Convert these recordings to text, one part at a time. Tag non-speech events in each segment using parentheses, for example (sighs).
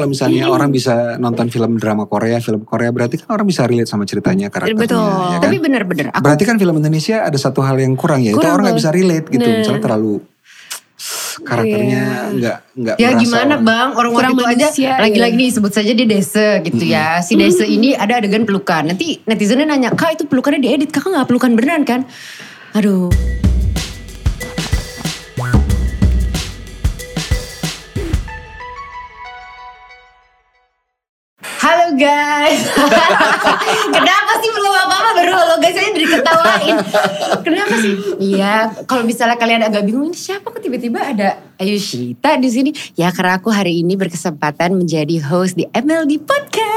kalau misalnya orang bisa nonton film drama Korea, film Korea berarti kan orang bisa relate sama ceritanya karakternya. Betul. ya kan? Tapi bener-bener aku Berarti kan film Indonesia ada satu hal yang kurang ya, itu Kurang orang nggak bisa relate gitu. Nah. Misalnya terlalu karakternya Iya. nggak nggak Ya gimana orang- bang, orang waktu itu aja lagi-lagi ya. nih sebut saja dia dese gitu ya. Si dese ini ada adegan pelukan. Nanti netizennya nanya, kak itu pelukannya diedit, kakak nggak pelukan beneran kan? Aduh. Guys, (laughs) kenapa sih belum apa-apa baru halo guys saya diketawain. Kenapa sih? Iya, kalau misalnya kalian agak bingung ini siapa kok tiba-tiba ada Ayushita di sini? Ya karena aku hari ini berkesempatan menjadi host di MLD Podcast.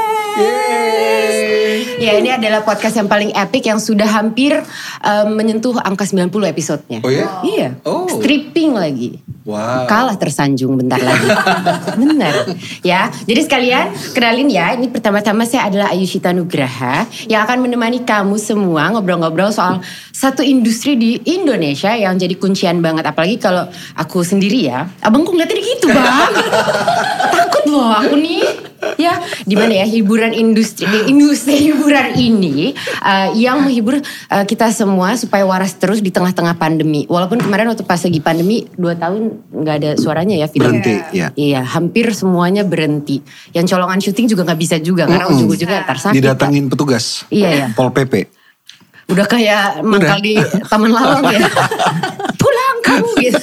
Ya ini adalah podcast yang paling epic yang sudah hampir um, menyentuh angka 90 episodenya. Oh ya? Iya, Oh. stripping lagi. Wow. Kalah tersanjung bentar lagi. (laughs) Benar. Ya, jadi sekalian kenalin ya, ini pertama-tama saya adalah Ayushita Nugraha yang akan menemani kamu semua ngobrol-ngobrol soal satu industri di Indonesia yang jadi kuncian banget. Apalagi kalau aku sendiri ya. Abang kok ngeliatnya gitu bang? (laughs) Takut loh aku nih. Ya, di mana ya hiburan industri eh, industri hiburan ini eh, yang menghibur eh, kita semua supaya waras terus di tengah-tengah pandemi. Walaupun kemarin waktu pas lagi pandemi dua tahun nggak ada suaranya ya film. Berhenti, ya. Iya, hampir semuanya berhenti. Yang colongan syuting juga nggak bisa juga karena Mm-mm. ujung-ujungnya ntar sakit. Didatengin petugas. Iya, iya. Pol PP. Udah kayak mangkal di (laughs) Taman Lawang ya. (laughs) Pulang kamu gitu.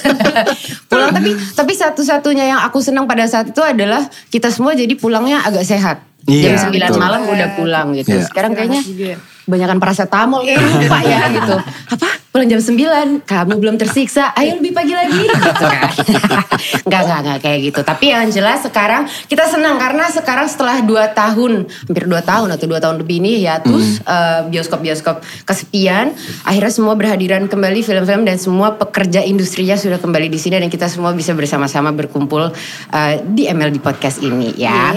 (laughs) pulang tapi tapi satu-satunya yang aku senang pada saat itu adalah kita semua jadi pulangnya agak sehat. Iya, Jam 9 betul. malam udah pulang gitu. Iya. Sekarang kayaknya juga. Banyakan paracetamol kayak (laughs) lupa ya gitu. Apa? Pulang jam 9, kamu belum tersiksa, ayo lebih pagi lagi gitu kan. (laughs) enggak, enggak, enggak kayak gitu. Tapi yang jelas sekarang kita senang karena sekarang setelah 2 tahun, hampir 2 tahun atau 2 tahun lebih ini ya terus eh, bioskop-bioskop kesepian, akhirnya semua berhadiran kembali film-film dan semua pekerja industrinya sudah kembali di sini dan kita semua bisa bersama-sama berkumpul eh, di MLD Podcast ini ya.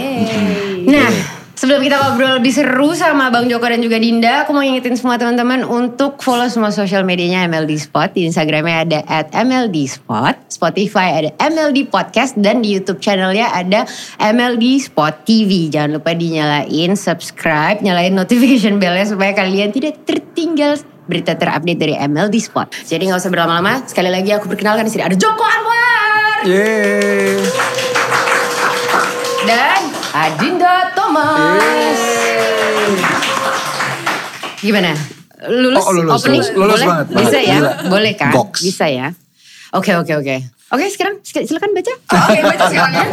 Nah, sebelum kita ngobrol lebih seru sama Bang Joko dan juga Dinda, aku mau ingetin semua teman-teman untuk follow semua sosial medianya MLD Spot. Di Instagramnya ada at MLD Spot, Spotify ada MLD Podcast, dan di YouTube channelnya ada MLD Spot TV. Jangan lupa dinyalain subscribe, nyalain notification bellnya supaya kalian tidak tertinggal berita terupdate dari MLD Spot. Jadi nggak usah berlama-lama. Sekali lagi aku perkenalkan di sini ada Joko Anwar Yeay. dan Adinda Thomas. Gimana? Lulus, Oh, lulus, opening? lulus. Lulus Boleh? banget, Bisa banget. ya? Gila. Boleh kan? Goks. Bisa ya? Oke, oke, oke. Oke, sekarang sil- silakan baca. Oke, baca sekarang ya.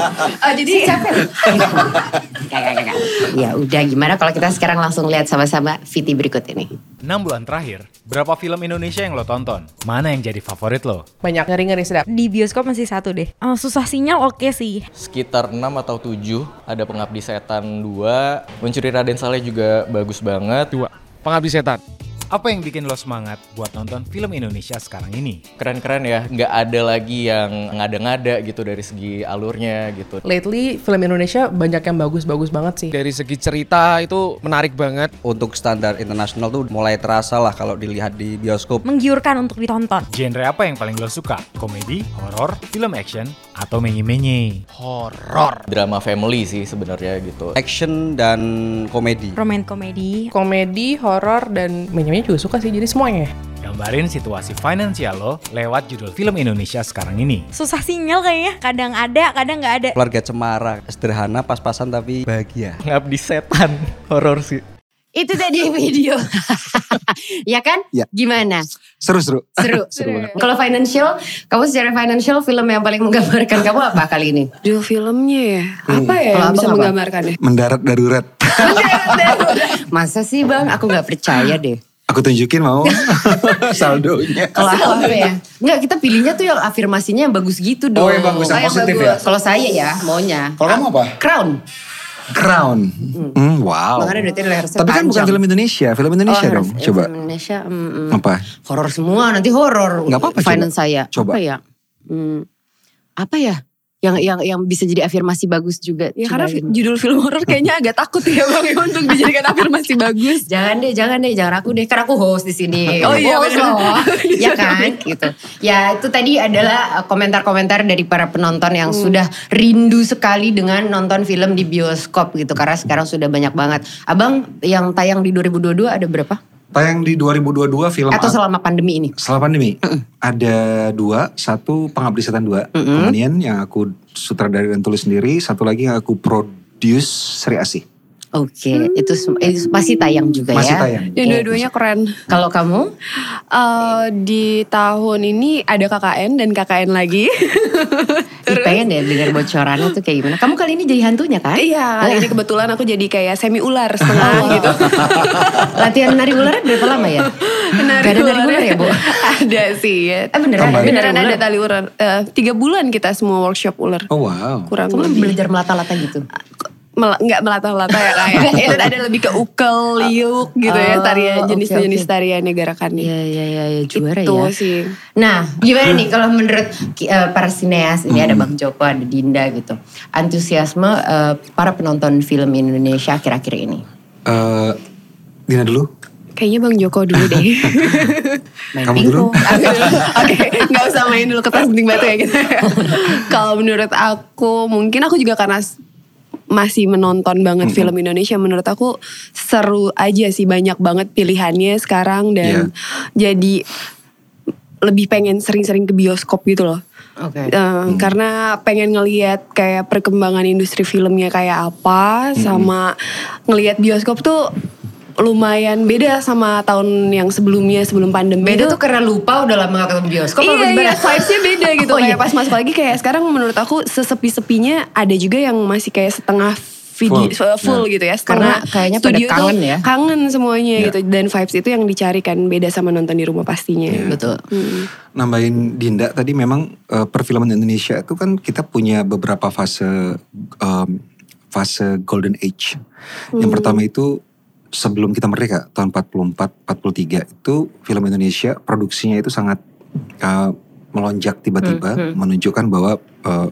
Eh, jadi Capek. Gak, gak, gak, gak. Ya udah, gimana kalau kita sekarang langsung lihat sama-sama VT berikut ini. 6 bulan terakhir, berapa film Indonesia yang lo tonton? Mana yang jadi favorit lo? banyak ngeri-ngeri sedap. Di bioskop masih satu deh. Oh, susah sinyal oke sih. sekitar 6 atau 7 ada Pengabdi Setan 2 Mencuri Raden Saleh juga bagus banget Dua, Pengabdi Setan. Apa yang bikin lo semangat buat nonton film Indonesia sekarang ini? keren-keren ya nggak ada lagi yang ngada-ngada gitu dari segi alurnya gitu Lately film Indonesia banyak yang bagus-bagus banget sih. dari segi cerita itu menarik banget. untuk standar internasional tuh mulai terasa lah kalau dilihat di bioskop. Menggiurkan untuk ditonton. Genre apa yang paling lo suka? Komedi, horor, film action, atau menye-menye? Horor. drama family sih sebenarnya gitu Action dan komedi. Roman komedi. Komedi, horor, dan menya juga suka sih. Jadi semuanya. Gambarin situasi finansial lo lewat judul film Indonesia sekarang ini. Susah sinyal kayaknya. Kadang ada, kadang nggak ada. Keluarga Cemara, sederhana, pas-pasan tapi bahagia. Pengabdi Setan (laughs) horor sih Itu tadi video. (laughs) ya kan? Ya. Gimana? Seru-seru. Seru. (laughs) Seru banget. Kalau financial, kamu secara financial film yang paling menggambarkan kamu apa kali ini? Duh filmnya ya. Apa ya Kalau yang bisa abang apa? menggambarkannya? Mendarat (laughs) darurat. Masa sih bang? Aku nggak percaya deh. Aku tunjukin mau saldonya. Kalau aku apa ya? Enggak, kita pilihnya tuh yang afirmasinya yang bagus gitu dong. Oh, yang bagus, yang Oh, positif bagus. ya? Kalau saya ya, maunya. Kalau kamu apa? Crown. Crown. Hmm, wow. Makanya harusnya Tapi kan bukan film Indonesia, film Indonesia Oh, dong. harus- Coba. Film Indonesia. mm, mm. Apa? Horor semua, nanti horor. Nggak apa-apa, coba. Finance saya. Coba. Apa ya? Hmm, apa ya? Yang yang yang bisa jadi afirmasi bagus juga. Ya Coba karena ini. fi- judul film horor kayaknya agak takut ya bang ya untuk dijadikan afirmasi bagus. Jangan deh, jangan deh, jangan aku deh, karena aku host di sini. (laughs) Oh iya, host bener. loh, ya kan, gitu. Ya itu tadi adalah komentar-komentar dari para penonton yang sudah rindu sekali dengan nonton film di bioskop gitu, karena sekarang sudah banyak banget. Abang yang tayang di 2022 ada berapa? Tayang di 2022 film Atau selama pandemi ini? Setelah pandemi. Ada dua, satu pengabdi setan dua, Pengabdian yang aku sutradari dan tulis sendiri, satu lagi yang aku produce Sri Asih. Oke, itu, sem- itu masih tayang juga Masih ya. tayang. Dan dua-duanya keren. Kalau kamu? Eh, di tahun ini ada KKN dan KKN lagi. (laughs) Ih, pengen deh dengar bocorannya tuh kayak gimana. Kamu kali ini jadi hantunya kan? Iya, kali ini kebetulan aku jadi kayak semi ular setengah gitu. (laughs) Latihan nari ular berapa lama ya? Nari Gak ada nari ular ya, Bu? ada sih ya. Eh beneran ada Beneran ada tali ular. Eh, tiga bulan kita semua workshop ular. Oh wow. Kurang Kamu lebih. belajar melata-lata gitu? Mel- nggak melata-lata ya kayak (laughs) itu ada lebih ke ukel, liuk gitu ya Oh, tarian jenis-jenis oke, oke. tariannya gerakannya. Iya, iya, iya, ya, juara itu ya. sih. Nah, gimana nih kalau menurut eh, para sineas ini ada Bang Joko, ada Dinda gitu, antusiasme eh, para penonton film Indonesia akhir-akhir ini? Eh, Dina dulu. Kayaknya Bang Joko dulu deh. Main (laughs) Kamu pingpong. Oke, nggak usah main dulu kertas penting batu ya gitu. (laughs) Kalau menurut aku, mungkin aku juga karena masih menonton banget film Indonesia, menurut aku seru aja sih banyak banget pilihannya sekarang dan jadi lebih pengen sering-sering ke bioskop gitu loh. Oke. Eh, Karena pengen ngelihat kayak perkembangan industri filmnya kayak apa, sama ngelihat bioskop tuh lumayan beda sama tahun yang sebelumnya sebelum pandemi. Beda Itu- tuh karena lupa udah lama gak ketemu bioskop iya, iya, vibes-nya beda (laughs) gitu. Oh, kayak iya. pas masuk lagi kayak sekarang menurut aku sesepi-sepinya ada juga yang masih kayak setengah video Full. full, Nah. gitu ya. Karena kayaknya pada studio tuh kangen ya. Kangen semuanya Iya. gitu. Dan vibes itu yang dicari kan beda sama nonton di rumah pastinya. Betul. Hmm. Nambahin Dinda tadi memang eh, perfilman Indonesia itu kan kita punya beberapa fase em, fase golden age. Yang pertama itu sebelum kita merdeka tahun 44 43 itu film Indonesia produksinya itu sangat eh, melonjak tiba-tiba menunjukkan bahwa eh,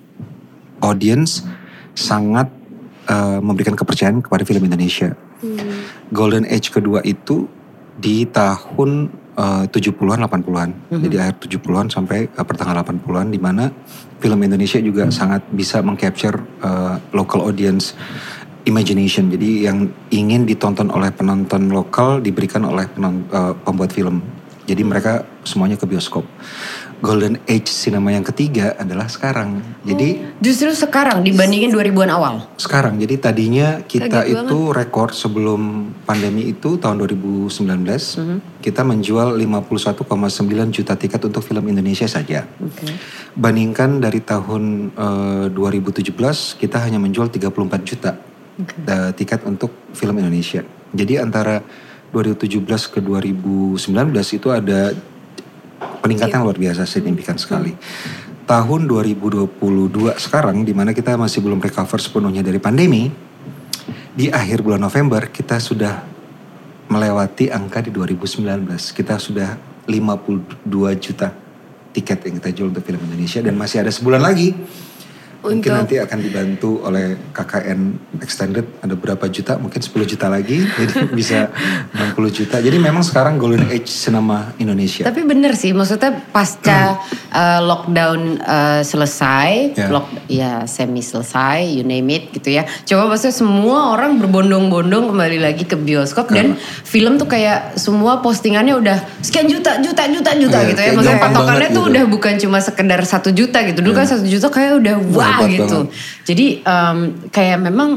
audience sangat eh, memberikan kepercayaan kepada film Indonesia. Golden Age kedua itu di tahun eh, 70-an 80-an. Jadi akhir 70-an sampai eh, pertengahan 80-an di mana film Indonesia juga sangat bisa mengcapture eh, local audience imagination. Jadi yang ingin ditonton oleh penonton lokal diberikan oleh penon- eh, pembuat film. Jadi mereka semuanya ke bioskop. Golden Age sinema yang ketiga adalah sekarang. Jadi Justru sekarang dibandingin 2000-an awal. sekarang jadi tadinya kita Kaget itu rekor sebelum pandemi itu tahun 2019 kita menjual 51,9 juta tiket untuk film Indonesia saja. Bandingkan dari tahun eh, 2017 kita hanya menjual 34 juta eh, tiket untuk film Indonesia. Jadi antara 2017 ke 2019 itu ada peningkatan luar biasa signifikan sekali. Tahun 2022 sekarang di mana kita masih belum recover sepenuhnya dari pandemi, di akhir bulan November kita sudah melewati angka di 2019. Kita sudah 52 juta tiket yang kita jual untuk film Indonesia dan masih ada sebulan lagi. Mungkin Untuk- nanti akan dibantu oleh KKN Extended ada berapa juta, mungkin 10 juta lagi, (laughs) jadi bisa 60 juta. Jadi memang sekarang golden age sinema Indonesia. Tapi bener sih, maksudnya pasca uh, lockdown uh, selesai, Ya. lock, ya semi selesai, you name it gitu ya. Coba maksudnya semua orang berbondong-bondong kembali lagi ke bioskop dan film tuh kayak semua postingannya udah sekian juta, juta, juta, juta Iya, gitu ya. Maksudnya patokannya tuh gitu. udah bukan cuma sekedar satu juta gitu. Dulu kan satu juta kayak udah wah Hebat gitu. banget. Jadi um, kayak memang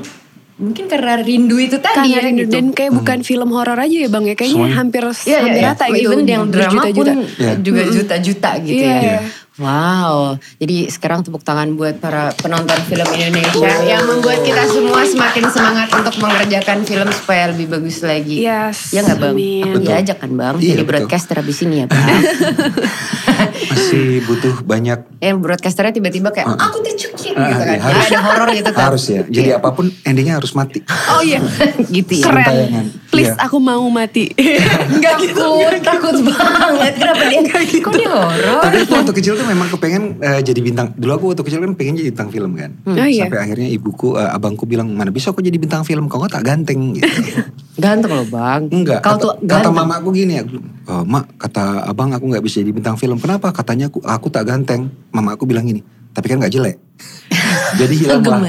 mungkin karena rindu itu tadi Karena ya rindu gitu. dan kayak bukan film horor aja ya bang ya kayaknya Semuanya. hampir Iya, hampir iya, rata iya. gitu Even yang drama pun berjuta-juta. Iya. juga juta-juta gitu Iya. ya. Iya. Wow, jadi sekarang tepuk tangan buat para penonton film Indonesia yang membuat kita semua semakin semangat untuk mengerjakan film supaya lebih bagus lagi. Yes, Ya nggak bang? Aku diajak kan bang, Iya, jadi betul. broadcaster abis ini ya bang. (laughs) masih butuh banyak Yang broadcasternya tiba-tiba kayak aku dicuci gitu Ah, kan. iya, harus. ada horor gitu kan. harus ya. Jadi apa pun endingnya harus mati. Oh iya. (laughs) gitu ya. Keren. Tayangan. Please Iya. aku mau mati. (laughs) Enggak takut, takut banget. Kenapa dia? Kok dia horor? Tapi waktu kecil tuh memang kepengen eh, jadi bintang. Dulu aku waktu kecil kan pengen jadi bintang film kan. Oh iya. Sampai akhirnya ibuku, eh, abangku bilang mana bisa aku jadi bintang film. Kau nggak tak ganteng gitu. (laughs) Ganteng loh bang. Enggak. Kau kata, tuh kata ganteng. mamaku gini ya, "Eh, mak kata abang aku nggak bisa jadi bintang film. Kenapa? Katanya aku aku tak ganteng. Mama aku bilang gini, tapi kan nggak jelek. (laughs) jadi hilang lah.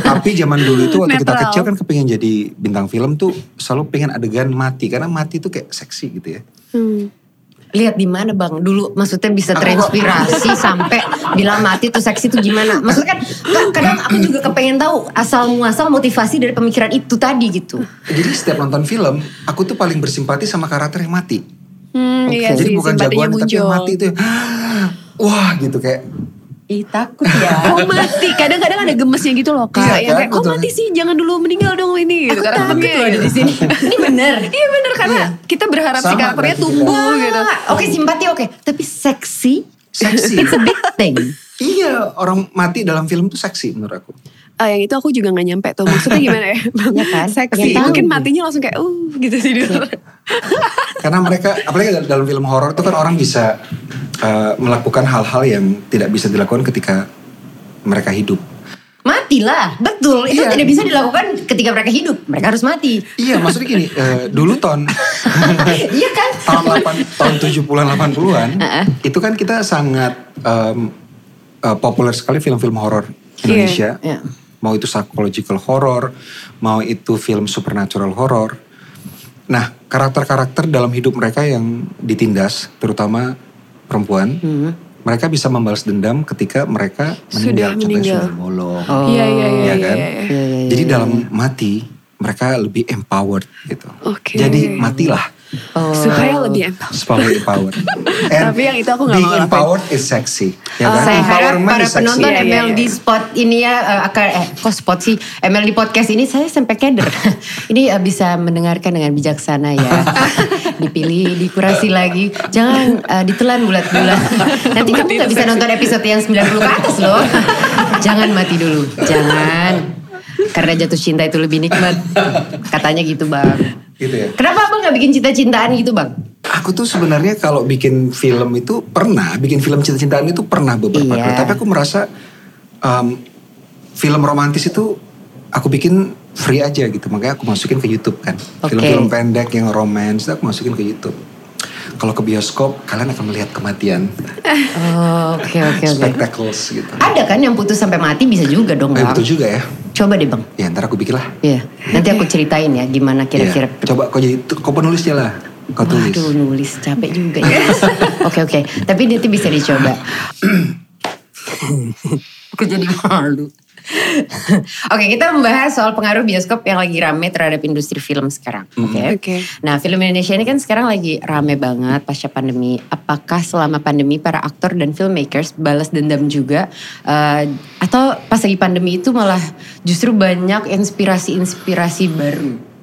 Tapi zaman dulu itu waktu kita kecil kan kepengen jadi bintang film tuh selalu pengen adegan mati karena mati tuh kayak seksi gitu ya. Hmm. Lihat di mana bang? Dulu maksudnya bisa terinspirasi (laughs) sampai bilang mati tuh seksi tuh gimana? Maksudnya kan ka- kadang aku juga kepengen tahu asal muasal motivasi dari pemikiran itu tadi gitu. Jadi setiap nonton film, aku tuh paling bersimpati sama karakter yang mati. Hmm, iya Jadi sih, bukan jagoan tapi yang mati itu. (gasps) Wah gitu kayak Ih takut ya. (laughs) Kok mati? Kadang-kadang ada gemesnya gitu loh kak. Iya yang kan, kayak, kok mati sih? Jangan dulu meninggal dong ini. Gitu. Aku Karena takut loh ada gitu. di sini. (laughs) Ini bener. Iya bener karena kita berharap si Sama karakternya berarti tumbuh gitu. Ah, Oke simpati oke. Tapi seksi. seksi. It's a big thing. (laughs) iya orang mati dalam film tuh seksi menurut aku. Ah, yang itu aku juga gak nyampe tuh. Maksudnya (laughs) gimana ya? Iya kan? Seksi. Ya, tahu. Mungkin matinya langsung kayak, uh gitu sih. Karena mereka, apalagi dal- dalam film horor itu kan orang bisa eh, melakukan hal-hal yang tidak bisa dilakukan ketika mereka hidup. Matilah, betul. Itu Iya. tidak bisa dilakukan ketika mereka hidup. Mereka harus mati. Iya, maksudnya gini, eh, dulu tahun (laughs) iya kan? tahun 8 tahun 70-an 80-an (laughs) itu kan kita sangat em, eh, populer sekali film-film horor Indonesia. Iya. Mau itu psychological horror, mau itu film supernatural horror. Nah, karakter-karakter dalam hidup mereka yang ditindas, terutama perempuan, Hmm. mereka bisa membalas dendam ketika mereka Sudah meninggal, contohnya meninggal. sudah bolong. Oh. Iya, iya, iya. ya iya, kan? iya. Iya, iya, Jadi iya. dalam mati mereka lebih empowered gitu. Oke. Jadi matilah Oh. Supaya lebih empower. supaya empowered. And Tapi yang itu aku nggak being mau ngelakuin. empowered is sexy. Ya Oh, kan? saya harap para penonton Iya, iya, MLD iya. spot ini ya eh, akan eh kok spot sih MLD podcast ini saya sampai keder. (laughs) ini eh, bisa mendengarkan dengan bijaksana ya. (laughs) Dipilih, dikurasi lagi. Jangan eh, ditelan bulat-bulat. (laughs) Nanti kamu nggak bisa nonton episode yang 90 ke atas loh. Jangan mati dulu. Jangan. Karena jatuh cinta itu lebih nikmat. Katanya gitu bang. Gitu ya. Kenapa abang nggak bikin cinta-cintaan gitu bang? Aku tuh sebenarnya kalau bikin film itu pernah, bikin film cinta-cintaan itu pernah beberapa Iya. kali. Tapi aku merasa um, film romantis itu aku bikin free aja gitu. Makanya aku masukin ke YouTube kan. Film-film pendek yang romance aku masukin ke YouTube. Kalau ke bioskop kalian akan melihat kematian, Oh, Oke oke oke. spectacles gitu. Ada kan yang putus sampai mati bisa juga dong Eh, bang. betul juga ya. Coba deh bang. Ya ntar aku bikin lah. Iya, nanti aku ceritain ya gimana kira-kira. Iya. Coba kau jadi kau penulisnya lah. Kau tulis. Waduh nulis capek juga ya. (laughs) Oke oke, tapi nanti bisa dicoba. (clears throat) aku jadi malu. (laughs) Oke kita membahas soal pengaruh bioskop yang lagi rame terhadap industri film sekarang. Oke. Oke. Nah film Indonesia ini kan sekarang lagi rame banget pasca pandemi. Apakah selama pandemi para aktor dan filmmakers balas dendam juga? Eh, atau pas lagi pandemi itu malah justru banyak inspirasi-inspirasi baru?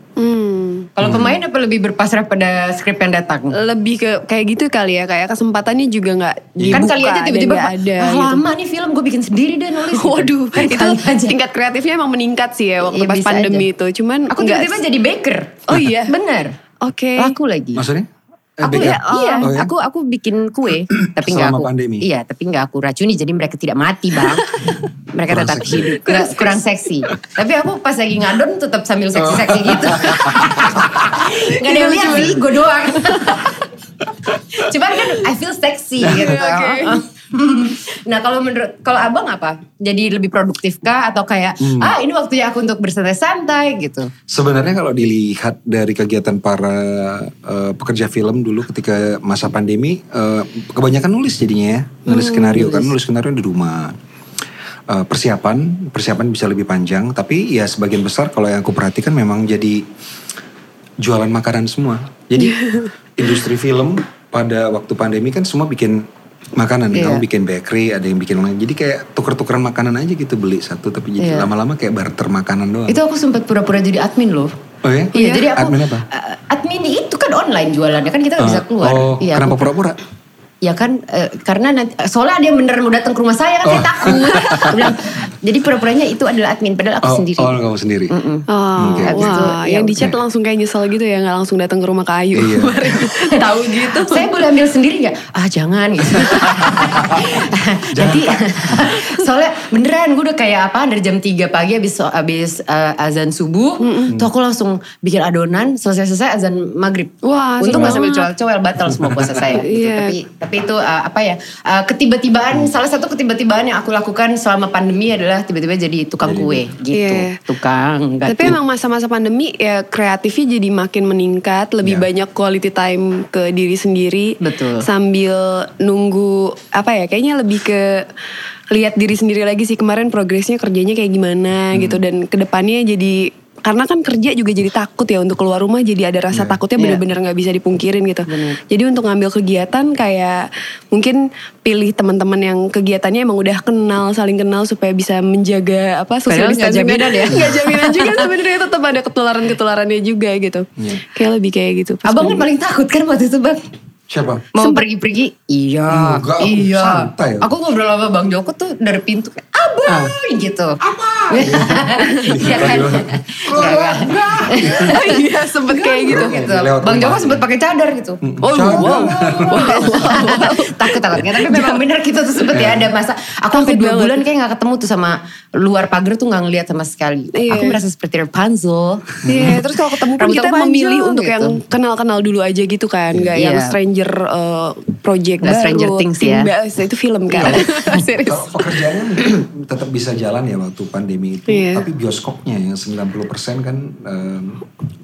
Hmm. Kalau pemain apa lebih berpasrah pada skrip yang datang? Lebih ke kayak gitu kali ya. Kayak kesempatannya juga gak dibuka. kan kali aja tiba-tiba nggak ada "Ah, gitu. lama nih film gue bikin sendiri deh nulis. (laughs) Waduh, kan itu aja. tingkat kreatifnya emang meningkat sih ya waktu Iya, pas pandemi aja. itu. Cuman Aku nggak- tiba-tiba jadi baker. Oh iya? Bener. Oke. Laku lagi. Maksudnya? Eh, Aku ya, iya, Oh, ya? aku aku bikin kue, (clears throat) tapi nggak aku, pandemi? iya, tapi nggak aku racuni, jadi mereka tidak mati bang, (laughs) mereka Kurang tetap seksi. hidup, kurang, kurang seksi. Tapi aku pas lagi ngadon tetap sambil seksi-seksi Oh. gitu, (laughs) nggak ada yang lihat sih, gue doang. (laughs) Cuman kan I feel sexy gitu. Oke. (laughs) nah kalau menurut kalau abang apa? Jadi lebih produktif kah atau kayak Hmm. ah ini waktunya aku untuk bersantai-santai gitu? Sebenarnya kalau dilihat dari kegiatan para eh, pekerja film dulu ketika masa pandemi, eh, kebanyakan nulis jadinya ya, nulis skenario kan, nulis skenario di rumah. Eh, persiapan, persiapan bisa lebih panjang, tapi ya sebagian besar kalau yang aku perhatikan memang jadi jualan makanan semua. Jadi (laughs) industri film pada waktu pandemi kan semua bikin makanan, Iya. kamu bikin bakery, ada yang bikin lain. Jadi kayak tuker-tukeran makanan aja gitu beli satu, tapi jadi Iya. lama-lama kayak barter makanan doang. Itu aku sempat pura-pura jadi admin loh. Oh ya? Iya, jadi aku Admin apa? uh, admin itu kan online jualannya kan kita nggak bisa Ah, keluar. Oh, Iya, kenapa pura-pura? Ya kan eh, karena nanti soalnya ada yang beneran mau datang ke rumah saya kan saya takut. (laughs) Aku bilang, jadi pura-puranya itu adalah admin padahal aku Oh, sendiri. oh kamu sendiri. Oh, Oke. Habis itu, wah, ya yang di chat langsung kayak nyesel gitu ya, nggak langsung datang ke rumah Kak Ayu Iya. (laughs) Tahu gitu. (laughs) saya boleh ambil sendiri nggak? Ah jangan gitu. Nanti soalnya beneran gue udah kayak apa dari jam 3 pagi habis habis eh, azan subuh, tuh aku langsung bikin adonan selesai-selesai azan maghrib. Wah, untung nggak sambil cowel-cowel batal semua puasa saya. gitu. Iya. Tapi tapi itu eh, apa ya? eh, ketiba-tibaan salah satu ketiba-tibaan yang aku lakukan selama pandemi adalah tiba-tiba jadi tukang kue gitu. Iya. Tukang. nggak Tapi emang masa-masa pandemi ya kreatifnya jadi makin meningkat, lebih Ya. banyak quality time ke diri sendiri. Betul. Sambil nunggu apa ya? Kayaknya lebih ke lihat diri sendiri lagi sih kemarin progresnya kerjanya kayak gimana gitu dan ke depannya jadi karena kan kerja juga jadi takut ya untuk keluar rumah jadi ada rasa takutnya Iya. bener-bener nggak bisa dipungkirin gitu. Bener. Jadi untuk ngambil kegiatan kayak mungkin pilih teman-teman yang kegiatannya emang udah kenal, saling kenal supaya bisa menjaga apa social distancing. jaminan ya. Nggak jaminan (laughs) juga sebenarnya tetap ada ketularan-ketularannya juga gitu. Kayak lebih kayak gitu. pas Abang kan paling takut kan waktu itu bang. Siapa? Mau pergi-pergi? Iya, Enggak, aku iya. santai. Aku ngobrol sama Bang Joko tuh dari pintu kayak abang gitu. Abang. (laughs) Iya kan? Enggak, enggak. Oh iya sempet kayak gitu. gitu. Lewat Bang Joko sempet pakai cadar gitu. Oh wow. (laughs) takut takutnya tapi memang bener kita tuh sempet ya ada masa aku sampai dua bulan kayak nggak ketemu tuh sama luar pagar tuh nggak ngeliat sama sekali Iya. aku merasa seperti Rapunzel Iya, terus kalau ketemu pun kita memilih untuk gitu. yang kenal-kenal dulu aja gitu kan, nggak Iya. yang stranger uh, project baru. Stranger Things ya. itu film kan. (laughs) Pekerjaannya tetap bisa jalan ya waktu pandemi itu. Iya. Tapi bioskopnya yang 90% kan um,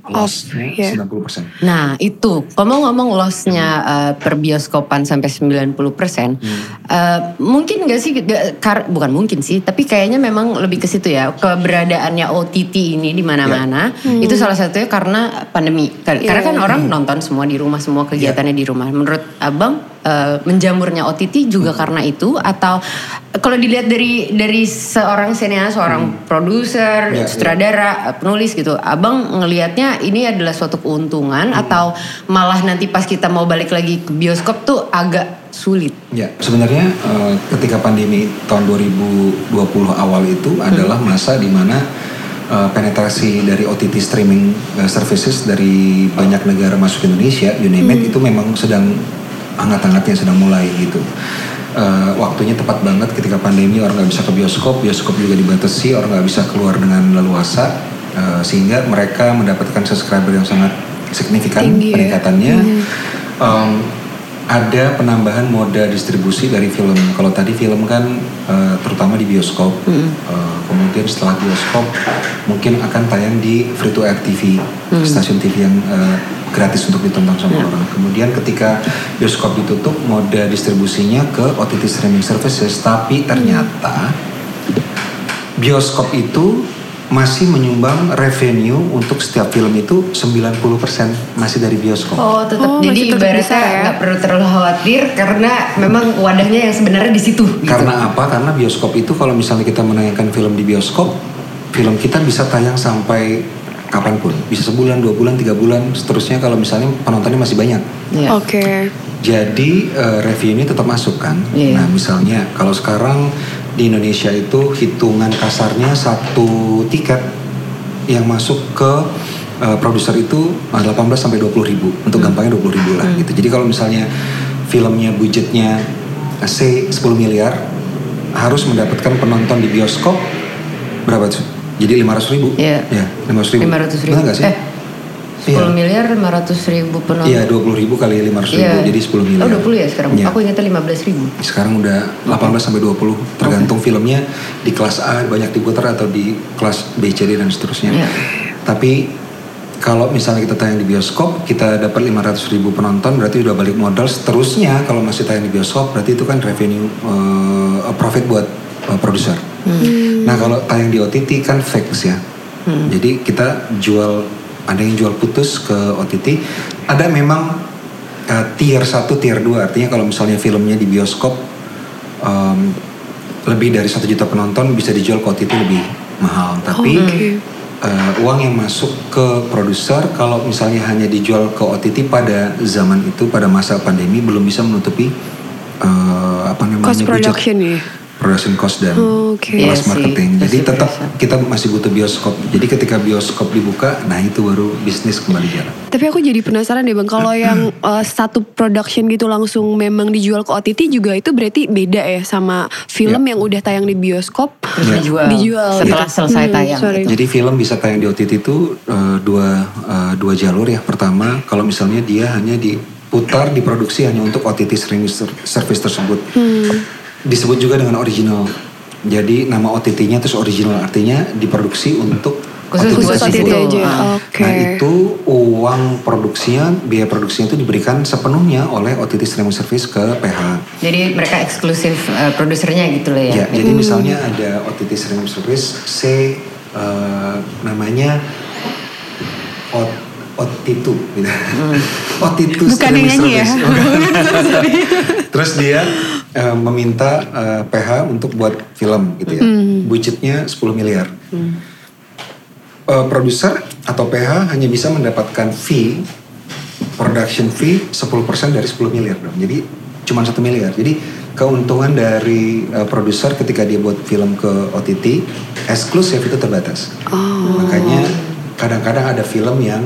loss-nya iya. 90%. Nah itu, ngomong-ngomong lossnya uh, per bioskopan sampai 90%, uh, mungkin gak sih, gak- kar- bukan mungkin sih, tapi kayaknya memang lebih ke situ ya, keberadaannya OTT ini di mana-mana, itu salah satunya karena pandemi. Kar- Karena kan orang nonton semua di rumah, semua kegiatannya di rumah. Menurut abang, uh, menjamurnya OTT juga karena itu, atau kalau dilihat dari dari seorang senior, seorang produser, Ya, ya. sutradara, penulis gitu, abang ngelihatnya ini adalah suatu keuntungan atau malah nanti pas kita mau balik lagi ke bioskop tuh agak sulit. Ya, sebenarnya eh, ketika pandemi tahun 2020 awal itu adalah masa di mana eh, penetrasi dari OTT streaming eh, services dari banyak negara masuk ke Indonesia, you name it, itu memang sedang hangat-hangatnya sedang mulai gitu. Eh, waktunya tepat banget ketika pandemi orang nggak bisa ke bioskop, bioskop juga dibatasi, orang nggak bisa keluar dengan leluasa, eh, sehingga mereka mendapatkan subscriber yang sangat signifikan Tinggi ya. peningkatannya. Ada penambahan moda distribusi dari film. Kalau tadi film kan eh, terutama di bioskop, Eh, kemudian setelah bioskop mungkin akan tayang di free to air TV, stasiun TV yang eh, gratis untuk ditonton sama orang. Kemudian ketika bioskop ditutup, moda distribusinya ke OTT streaming services, tapi ternyata bioskop itu masih menyumbang revenue untuk setiap film itu 90% masih dari bioskop. Oh tetap Oh, jadi ibaratnya ya. nggak perlu terlalu khawatir karena memang wadahnya yang sebenarnya di situ. gitu. Karena apa? Karena bioskop itu kalau misalnya kita menayangkan film di bioskop, film kita bisa tayang sampai kapan pun, bisa sebulan, dua bulan, tiga bulan, seterusnya kalau misalnya penontonnya masih banyak. Iya. Oke. Jadi eh, revenue tetap masuk kan. Iya. Nah misalnya kalau sekarang di Indonesia itu hitungan kasarnya satu tiket yang masuk ke eh, produser itu eh, 18 sampai 20 ribu. Untuk gampangnya 20 ribu lah gitu. Jadi kalau misalnya filmnya budgetnya eh, say 10 miliar harus mendapatkan penonton di bioskop berapa tuh? Jadi 500 ribu? Iya. Ya, 500 ribu. 500 ribu. Benar nggak sih? Eh, 10 Iya. miliar 500 ribu penonton. Iya 20 ribu kali 500 ribu Iya. jadi 10 miliar. Oh 20 ya sekarang? Iya. Aku ingatnya 15 ribu. Sekarang udah 18 sampai 20 tergantung filmnya di kelas A banyak diputar atau di kelas B, C, D dan seterusnya. Iya. Tapi kalau misalnya kita tayang di bioskop kita dapat 500 ribu penonton berarti udah balik modal. Seterusnya kalau masih tayang di bioskop berarti itu kan revenue eh, profit buat eh, produser. Nah kalau tayang di OTT kan fix ya. Jadi kita jual ada yang jual putus ke OTT. Ada memang eh, tier 1, tier 2 artinya kalau misalnya filmnya di bioskop em, lebih dari satu juta penonton bisa dijual ke OTT lebih mahal. Tapi Oke. eh, uang yang masuk ke produser kalau misalnya hanya dijual ke OTT pada zaman itu pada masa pandemi belum bisa menutupi eh, apa namanya Cost budget production ya. Production cost dan Oke. cost Iya sih, marketing. Jadi tetap kita masih butuh bioskop. Jadi ketika bioskop dibuka, nah itu baru bisnis kembali jalan. Tapi aku jadi penasaran deh bang, kalau yang (clears throat) eh, satu production gitu langsung memang dijual ke OTT juga itu berarti beda ya sama film yang udah tayang di bioskop Terus Iya. dijual, dijual setelah gitu. selesai Hmm, tayang. sorry. gitu. Jadi film bisa tayang di OTT itu eh, dua eh, dua jalur ya. Pertama, kalau misalnya dia hanya diputar diproduksi hanya untuk OTT streaming ser- service tersebut. Disebut juga dengan original. Jadi nama OTT-nya terus original artinya diproduksi untuk Khusus Khusus buat OTT aja. Ah. Oke. Nah itu uang produksinya, biaya produksinya itu diberikan sepenuhnya oleh OTT streaming service ke PH. Jadi mereka eksklusif eh, produsernya gitu loh ya. Ya, jadi misalnya ada OTT streaming service C eh, namanya Ot Otitu gitu. Otitu Bukan streaming yang nyanyi ya? (laughs) Terus dia eh, meminta eh, PH untuk buat film gitu ya. Budgetnya 10 miliar. Eh, produser atau PH hanya bisa mendapatkan fee production fee 10% dari 10 miliar dong. Jadi cuma satu miliar. Jadi keuntungan dari uh, produser ketika dia buat film ke OTT eksklusif itu terbatas. Makanya kadang-kadang ada film yang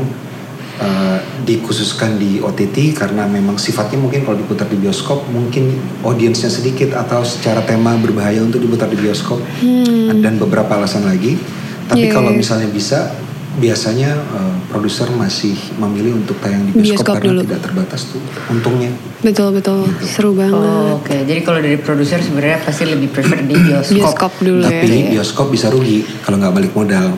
uh, dikhususkan di OTT karena memang sifatnya mungkin kalau diputar di bioskop mungkin audiensnya sedikit atau secara tema berbahaya untuk diputar di bioskop dan beberapa alasan lagi. Tapi Iya, kalau misalnya bisa biasanya uh, produser masih memilih untuk tayang di bioskop, Bioskop karena dulu. tidak terbatas tuh untungnya. Betul betul, seru banget. Oh, Oke, jadi kalau dari produser sebenarnya pasti lebih prefer di (clears throat) bioskop. Bioskop dulu Tapi ya. bioskop bisa rugi kalau nggak balik modal.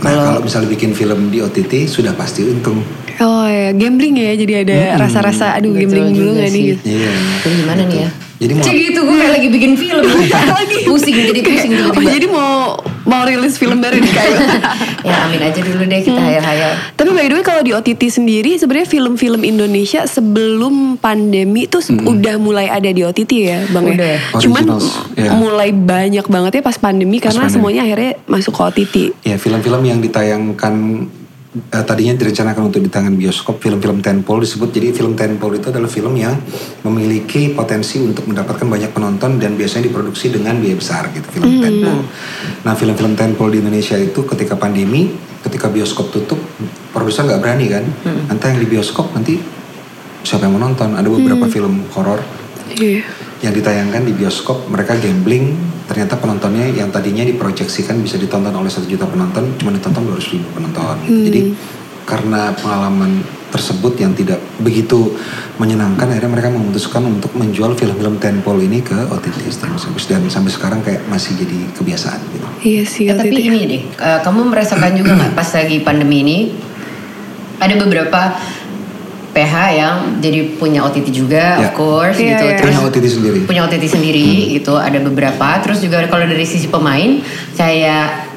Nah kalau misalnya bikin film di OTT sudah pasti untung. Oh ya, gambling ya, jadi ada rasa-rasa aduh Betul gambling dulu gak nih gitu. Iya. Gimana nih ya? Jadi mau Cik gitu, gue kayak lagi bikin film. (laughs) pusing, jadi pusing (laughs) Oh, tiba-tiba. jadi mau mau rilis film baru nih kayak. (laughs) ya amin aja dulu deh kita hayal-hayal. Tapi by the way kalau di OTT sendiri sebenarnya film-film Indonesia sebelum pandemi itu se- udah mulai ada di OTT ya Bang Udah. ya. Cuman ya. mulai banyak banget ya pas pandemi karena pandemi. semuanya akhirnya masuk ke OTT. Ya film-film yang ditayangkan eh, tadinya direncanakan untuk ditayangkan bioskop, film-film tentpole disebut. Jadi film tentpole itu adalah film yang memiliki potensi untuk mendapatkan banyak penonton dan biasanya diproduksi dengan biaya besar gitu film tentpole. Nah film-film tentpole di Indonesia itu ketika pandemi, ketika bioskop tutup, produser nggak berani kan, nanti yang di bioskop nanti siapa yang mau nonton? Ada beberapa film horor Iya. Yang ditayangkan di bioskop mereka gambling ternyata penontonnya yang tadinya diproyeksikan bisa ditonton oleh satu juta penonton cuma ditonton 200 ribu penonton gitu. jadi karena pengalaman tersebut yang tidak begitu menyenangkan akhirnya mereka memutuskan untuk menjual film-film tentpole ini ke OTT streaming service dan sampai sekarang kayak masih jadi kebiasaan gitu. Iya sih Ya, tapi OTT. ini deh, eh, kamu merasakan juga nggak pas lagi pandemi ini ada beberapa PH yang jadi punya OTT juga, Ya. of course, Iya, gitu. iya. Terus Punya OTT sendiri. punya OTT sendiri, gitu. Ada beberapa. Terus juga kalau dari sisi pemain, kayak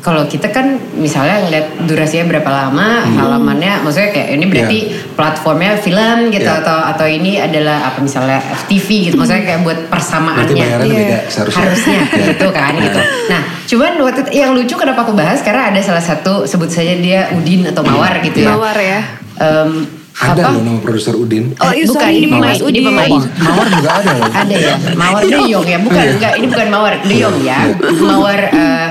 kalau kita kan misalnya ngeliat durasinya berapa lama, halamannya, maksudnya kayak ini berarti platformnya film gitu Ya. atau atau ini adalah apa misalnya FTV gitu, maksudnya kayak buat persamaannya. Berarti bayarannya Iya. beda seharusnya. harusnya (laughs) Ya. gitu kan gitu. Nah, cuman waktu itu- yang lucu kenapa aku bahas karena ada salah satu sebut saja dia Udin atau Mawar gitu ya. Mawar ya. Em, Ada apa? loh nama produser Udin. Oh, iya, bukan ini Mas ini Udin. pemain. Mawar juga ada loh. Ada ya, Mawar De Jong ya, bukan enggak ini bukan Mawar De Jong ya. Mawar eh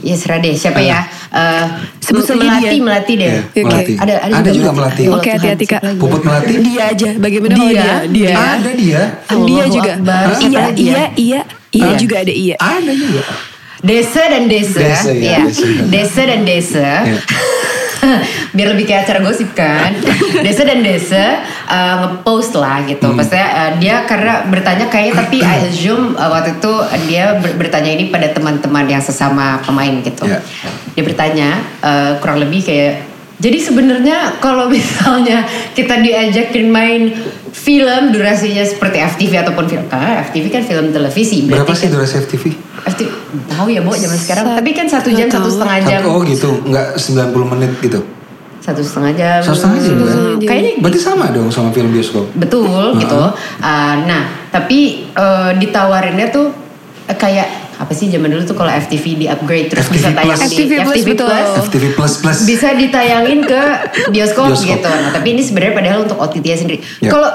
ya serah deh siapa ya? Eh Sebut melati dia. melati deh. Iya, Oke. Melati. Ada ada, Ada juga Melati. Ya Allah Oke, Tuhan, hati-hati, Kak. ya? Puput Melati. Dia aja. Bagaimana kalau Dia, dia? Dia. Ada dia. Dia Allahu juga. Akbar. Iya, ya? iya, iya, iya Iya. juga ada iya. Ada juga. Desa dan desa, Desa, ya, ya. desa. Desa dan desa. Biar lebih kayak acara gosip kan. (laughs) Desa dan desa uh, ngepost lah gitu. Hmm. Maksudnya uh, dia karena bertanya kayaknya tapi I assume uh, waktu itu dia ber- bertanya ini pada teman-teman yang sesama pemain gitu. Ya. Dia bertanya uh, kurang lebih kayak jadi sebenarnya kalau (laughs) misalnya kita diajakin main film durasinya seperti FTV ataupun film karena FTV kan film televisi Berapa berarti sih kan- durasi FTV? FTV tahu ya Bo zaman sekarang tapi kan satu jam satu setengah jam oh gitu, nggak 90 menit gitu. Satu setengah jam Satu setengah jam, kan? kayaknya Berarti sama dong sama film bioskop. betul gitu Uh, nah tapi uh, ditawarinnya tuh uh, kayak apa sih zaman dulu tuh kalau FTV di upgrade terus FTV bisa tayang Plus. di FTV Plus, betul. FTV Plus Plus. bisa ditayangin ke bioskop, Bioskop. gitu. Nah, tapi ini sebenarnya padahal untuk OTT sendiri. Ya. Kalau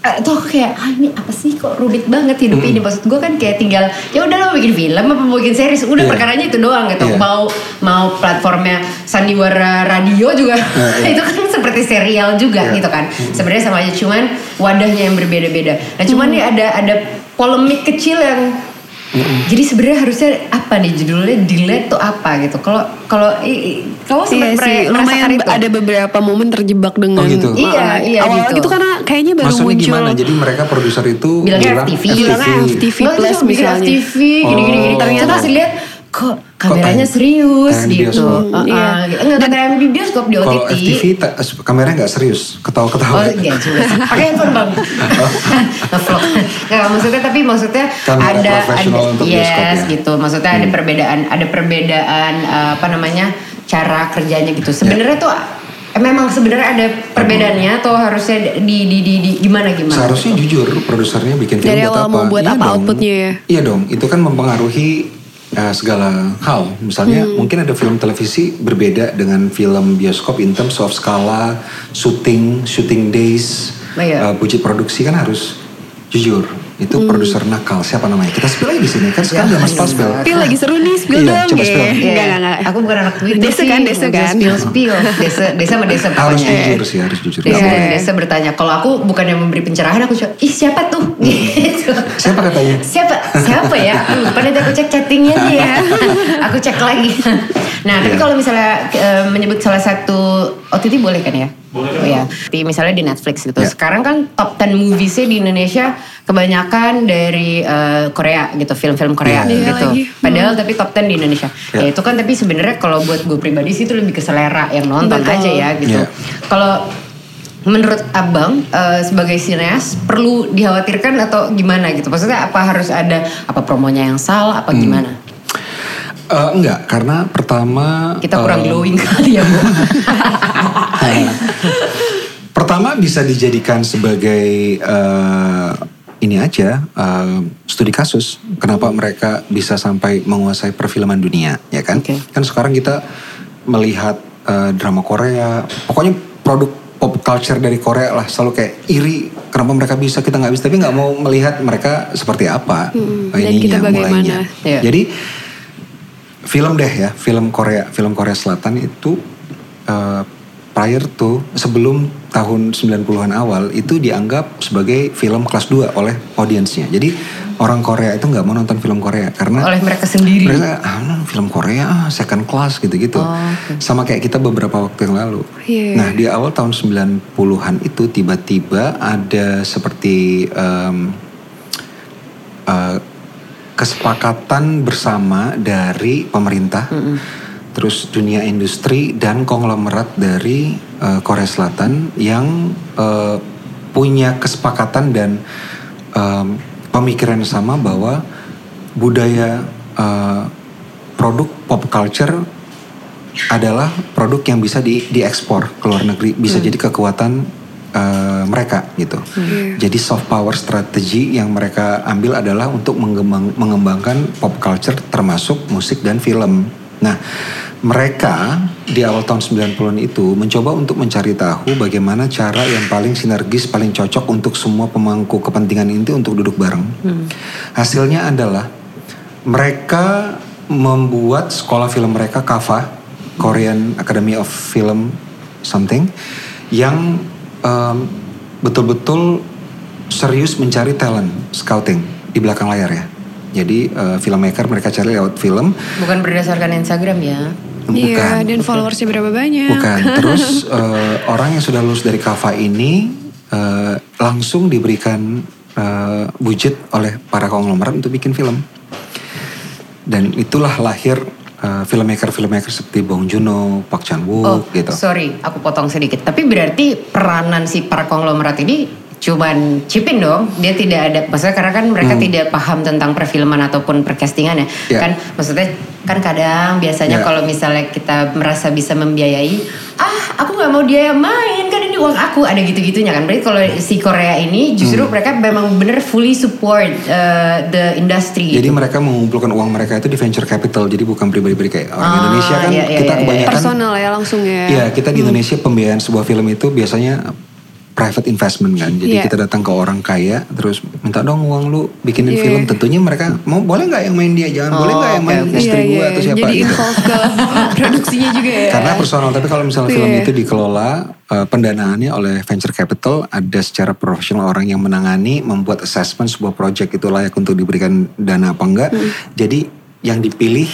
se- eh, aku kayak ah ini apa sih? Kok rumit banget hidup ini? Maksud gue kan kayak tinggal ya udah lo bikin film apa mau bikin series? Udah Iya. perkaranya itu doang gitu. Iya. mau mau platformnya sandiwara radio juga. Iya. (laughs) itu kan seperti serial juga Iya. gitu kan. Sebenarnya sama aja cuman wadahnya yang berbeda-beda. Nah cuman nih ada ada polemik kecil yang jadi sebenarnya harusnya apa nih judulnya delete tuh apa gitu kalau kalau kamu sempat Iya sih, lumayan itu ada beberapa momen terjebak dengan Oh, gitu. Iya, iya, awal gitu. gitu. karena kayaknya baru Maksudnya muncul gimana? Jadi mereka produser itu Bilangnya bilang FTV. Bilangnya FTV Lo plus misalnya. FTV gini-gini gini. Oh. Ternyata pas lihat kok kameranya kayak- serius gitu. bioskop. Uh-uh, Iya. gitu. Enggak kayak di bioskop di Kalau OTT. FTV ta- kameranya nggak serius, ketawa-ketawa. Oh enggak juga sih. Pakai (laughs) handphone bang. Ngevlog. Nggak maksudnya tapi maksudnya Kamera ada ada yes bioskop ya. gitu. Maksudnya ada perbedaan ada perbedaan uh, apa namanya cara kerjanya gitu. Sebenarnya tuh eh, memang sebenarnya ada perbedaannya atau harusnya di di di, di gimana gimana? Seharusnya jujur produsernya bikin film Dari buat awal apa? mau buat Iya apa dong. outputnya ya? Iya dong, itu kan mempengaruhi eh, segala hal. Misalnya Hmm. mungkin ada film televisi berbeda dengan film bioskop in terms of skala, syuting, shooting days, Oh, iya. eh, budget produksi kan harus jujur. Itu Hmm. produser nakal. Siapa namanya? Kita spill aja di sini kan sekarang Ya, mas pas spill. Tapi lagi seru nih, spill Iya, dong coba spill. Enggak, enggak, enggak. Aku bukan anak Twitter Desa sih. kan, desa kan. Spill, spill. Desa, desa sama desa Harus pokoknya. jujur sih, harus jujur. Desa, boleh. desa bertanya. Kalau aku bukan yang memberi pencerahan, aku cuma, ih siapa tuh? (laughs) Gitu. Siapa katanya? Siapa? Siapa ya? Aku lupa nanti aku cek chattingnya nih ya. (laughs) aku cek lagi. Nah, tapi Iya. kalau misalnya eh, menyebut salah satu OTT boleh kan ya? Boleh. Oh, ya. Di, misalnya di Netflix gitu. Ya. Sekarang kan top 10 moviesnya di Indonesia kebanyakan dari eh, Korea gitu, film-film Korea Iya. Iya gitu. lagi. Padahal tapi top 10 di Indonesia. Ya. Ya itu kan tapi sebenarnya kalau buat gue pribadi sih itu lebih ke selera yang nonton Betul. aja ya gitu. Ya. Kalau menurut abang eh, sebagai sineas perlu dikhawatirkan atau gimana gitu? Maksudnya apa harus ada apa promonya yang salah apa gimana? Eh, enggak, karena pertama Kita kurang eh, glowing kali ya bu. (laughs) Pertama bisa dijadikan sebagai eh, ini aja eh, studi kasus kenapa mereka bisa sampai menguasai perfilman dunia ya kan? Oke. Kan sekarang kita melihat eh, drama Korea, pokoknya produk pop culture dari Korea lah selalu kayak iri kenapa mereka bisa kita nggak bisa tapi nggak mau melihat mereka seperti apa Hmm, eh, dan kita ininya, bagaimana. mulainya. Iya. Jadi film deh ya, film Korea, film Korea Selatan itu eh, prior to sebelum tahun 90-an awal itu dianggap sebagai film kelas 2 oleh audiensnya. Jadi orang Korea itu nggak mau nonton film Korea karena Oleh mereka sendiri. mereka ah film Korea ah, second class gitu-gitu. Oh, oke. Sama kayak kita beberapa waktu yang lalu. Iya. Nah, di awal tahun 90-an itu tiba-tiba ada seperti em, eh, kesepakatan bersama dari pemerintah, terus dunia industri dan konglomerat dari eh, Korea Selatan yang eh, punya kesepakatan dan em, pemikiran yang sama bahwa budaya eh, produk pop culture adalah produk yang bisa di diekspor ke luar negeri, bisa jadi kekuatan eh, mereka gitu. Jadi soft power strategi yang mereka ambil adalah untuk mengembang- mengembangkan pop culture termasuk musik dan film. Nah, mereka di awal tahun 90-an itu mencoba untuk mencari tahu bagaimana cara yang paling sinergis, paling cocok untuk semua pemangku kepentingan itu untuk duduk bareng. Hasilnya adalah mereka membuat sekolah film mereka KAFA, Korean Academy of Film something, yang betul-betul serius mencari talent scouting di belakang layar ya. Jadi eh, filmmaker mereka cari lewat film, Bukan berdasarkan Instagram ya. Iya, bukan. dan followersnya berapa banyak? Bukan. (laughs) Terus eh, orang yang sudah lulus dari KAFA ini eh, langsung diberikan eh, budget oleh para konglomerat untuk bikin film. Dan itulah lahir eh, filmmaker-filmmaker seperti Bong Joon-ho, Park Chan Wook Oh, gitu. sorry, aku potong sedikit. Tapi berarti peranan si para konglomerat ini cuman chipin dong. Dia tidak ada, maksudnya karena kan mereka tidak paham tentang perfilman ataupun percastingan ya. Hmm. Ya. Kan maksudnya kan kadang biasanya Ya. kalau misalnya kita merasa bisa membiayai, ah aku nggak mau dia yang main kan ini uang aku ada gitu-gitunya kan. Berarti kalau si Korea ini justru Hmm. mereka memang bener fully support uh, the industry. Jadi gitu. mereka mengumpulkan uang mereka itu di venture capital, jadi bukan pribadi-pribadi kayak orang Ah, Indonesia kan iya, iya, kita iya. kebanyakan Personal ya langsung ya. Iya, kita di Indonesia pembiayaan sebuah film itu biasanya private investment kan. Jadi Iya. kita datang ke orang kaya terus minta dong uang lu bikinin Iya. film. Tentunya mereka mau boleh nggak yang main dia, jangan boleh nggak yang main oke. istri gua atau siapa Jadi gitu. ke (laughs) produksinya juga ya. Karena personal, tapi kalau misalnya film Iya. itu dikelola eh, pendanaannya oleh venture capital, ada secara profesional orang yang menangani, membuat assessment sebuah project itu layak untuk diberikan dana apa enggak. Hmm. Jadi yang dipilih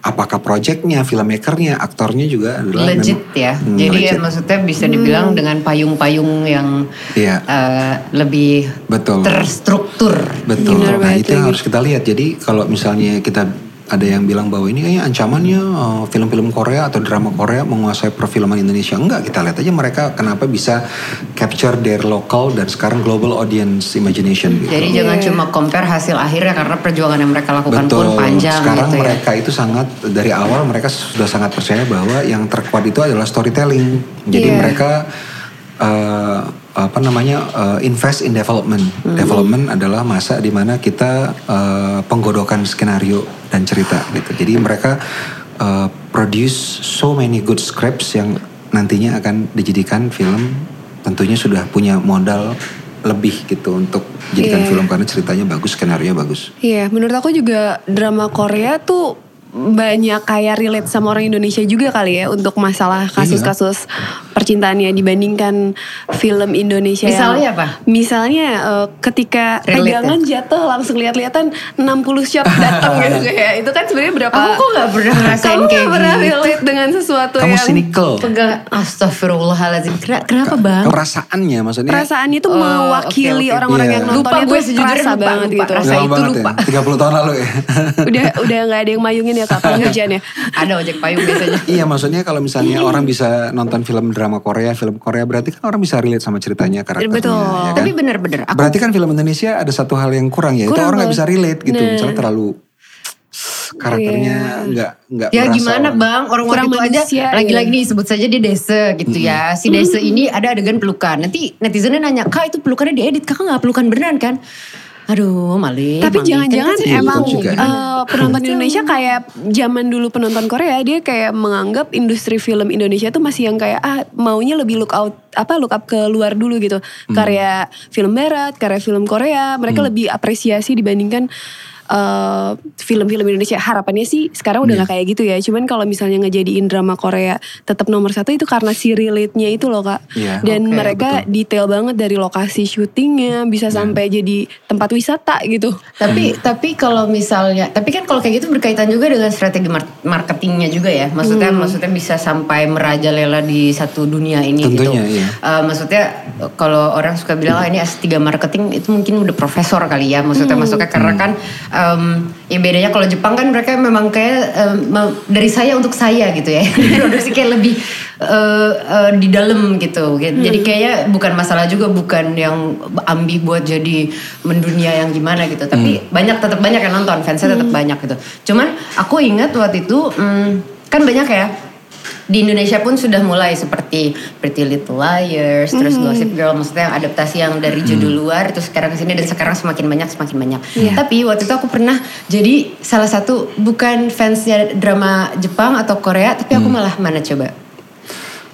apakah projectnya, filmmakernya, aktornya juga adalah legit memang- ya. Hmm, Jadi ya legit. maksudnya bisa dibilang dengan payung-payung yang Iya. uh, lebih Betul. terstruktur. Betul. Benar Nah itu yang harus kita lihat. Jadi kalau misalnya kita ada yang bilang bahwa ini kayaknya ancamannya eh, film-film Korea atau drama Korea menguasai perfilman Indonesia. Enggak, kita lihat aja mereka kenapa bisa capture their local dan sekarang global audience imagination gitu. Jadi jangan cuma compare hasil akhirnya karena perjuangan yang mereka lakukan pun panjang Sekarang gitu ya. mereka itu sangat dari awal mereka sudah sangat percaya bahwa yang terkuat itu adalah storytelling. Jadi Iya. mereka eh, apa namanya eh, invest in development. Hmm. Development adalah masa di mana kita eh, penggodokan skenario dan cerita gitu. Jadi mereka eh, produce so many good scripts yang nantinya akan dijadikan film. Tentunya sudah punya modal lebih gitu untuk jadikan Iya. film karena ceritanya bagus, skenario bagus. Iya, menurut aku juga drama Korea tuh banyak kayak relate sama orang Indonesia juga kali ya untuk masalah kasus-kasus percintaannya dibandingkan film Indonesia Misalnya yang, apa? Misalnya eh, ketika pegangan jatuh langsung lihat-lihatan 60 shot (laughs) datang gitu kayak itu kan sebenarnya berapa Aku kok nggak pernah ngerasain Kamu kayak nggak pernah gitu? relate dengan sesuatu Kamu yang cynical. Pegang Astagfirullahaladzim. Kena- Kenapa bang? Perasaannya maksudnya. perasaannya itu Oh, mewakili orang-orang Iya. yang Lupa nontonnya gue tuh sejujurnya kerasa lupa, banget lupa. gitu. Rasa itu lupa. ya. 30 tahun lalu ya. (laughs) udah udah nggak ada yang mayungin ya kak kalau hujan ya. (laughs) Ada ojek payung biasanya. iya maksudnya kalau misalnya orang bisa nonton film drama Korea, film Korea berarti kan orang bisa relate sama ceritanya karakternya. Betul. ya kan? Tapi bener-bener. Aku Berarti kan film Indonesia ada satu hal yang kurang ya, itu Kurang orang nggak bisa relate gitu. Nah. Misalnya terlalu karakternya nggak nggak Ya gimana orang. bang, orang Kurang waktu itu aja manusia, lagi-lagi iya. nih sebut saja dia desa gitu ya. Si desa ini ada adegan pelukan. Nanti netizennya nanya, kak itu pelukannya diedit, kakak nggak pelukan beneran kan? Aduh malih. Tapi jangan-jangan Kan Iya, emang betul juga. eh, penonton Indonesia kayak zaman dulu penonton Korea dia kayak menganggap industri film Indonesia tuh masih yang kayak ah maunya lebih look out apa look up ke luar dulu gitu. Hmm. Karya film barat, karya film Korea, mereka lebih apresiasi dibandingkan eh, film-film Indonesia. Harapannya sih sekarang udah Iya. nggak kayak gitu ya. Cuman kalau misalnya ngejadiin drama Korea tetap nomor satu itu karena si relate-nya itu loh kak. Iya. Dan Oke, mereka detail banget dari lokasi syutingnya bisa Iya. sampai jadi tempat wisata gitu. Tapi tapi kalau misalnya, tapi kan kalau kayak gitu berkaitan juga dengan strategi mar- marketingnya juga ya. Maksudnya Hmm. maksudnya bisa sampai merajalela di satu dunia ini gitu. Tentunya, iya. Eh, maksudnya kalau orang suka bilang ah, ini S3 marketing itu mungkin udah profesor kali ya. Maksudnya Hmm. maksudnya karena kan em, ya bedanya kalau Jepang kan mereka memang kayak me- dari saya untuk saya gitu ya. (laughs) Produksi kayak lebih eh, eh, di dalam gitu. Jadi kayaknya bukan masalah juga bukan yang ambi buat jadi mendunia yang gimana gitu. Tapi banyak tetap banyak yang nonton, fansnya tetap banyak gitu. Cuman aku ingat waktu itu hmm, kan banyak ya di Indonesia pun sudah mulai seperti Pretty Little Liars, terus Gossip Girl, maksudnya yang adaptasi yang dari judul luar, terus sekarang ke sini dan sekarang semakin banyak semakin banyak. Tapi waktu itu aku pernah jadi salah satu bukan fansnya drama Jepang atau Korea, tapi aku malah mana coba?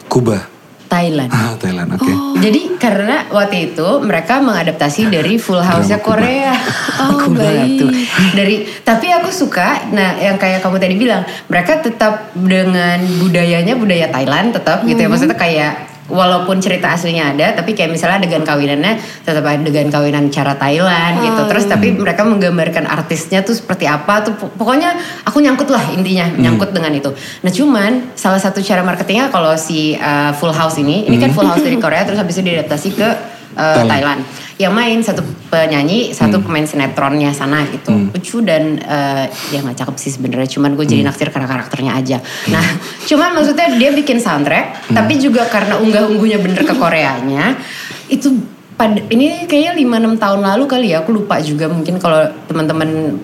Kuba. Thailand. Ah, Thailand, oke. Jadi karena waktu itu mereka mengadaptasi dari Full House-nya. Korea. (laughs) Oh, Aku bilang baik. tuh. Dari tapi aku suka nah yang kayak kamu tadi bilang, mereka tetap dengan budayanya budaya Thailand tetap gitu ya. Maksudnya kayak walaupun cerita aslinya ada tapi kayak misalnya adegan kawinannya tetap adegan kawinan cara Thailand gitu. Terus tapi mereka menggambarkan artisnya tuh seperti apa tuh Pok- pokoknya aku nyangkut lah intinya, nyangkut dengan itu. Nah, cuman salah satu cara marketingnya kalau si uh, Full House ini, ini kan Full House dari Korea terus habis itu diadaptasi ke uh, Thailand. Thailand. Yang main satu penyanyi, satu pemain sinetronnya sana gitu. Lucu dan uh, ya nggak cakep sih sebenarnya. Cuman gue jadi naksir karena karakternya aja. Nah, (laughs) cuman maksudnya dia bikin soundtrack, tapi juga karena unggah-ungguhnya bener ke Koreanya, itu pada ini kayaknya 5-6 tahun lalu kali ya. Aku lupa juga mungkin kalau teman-teman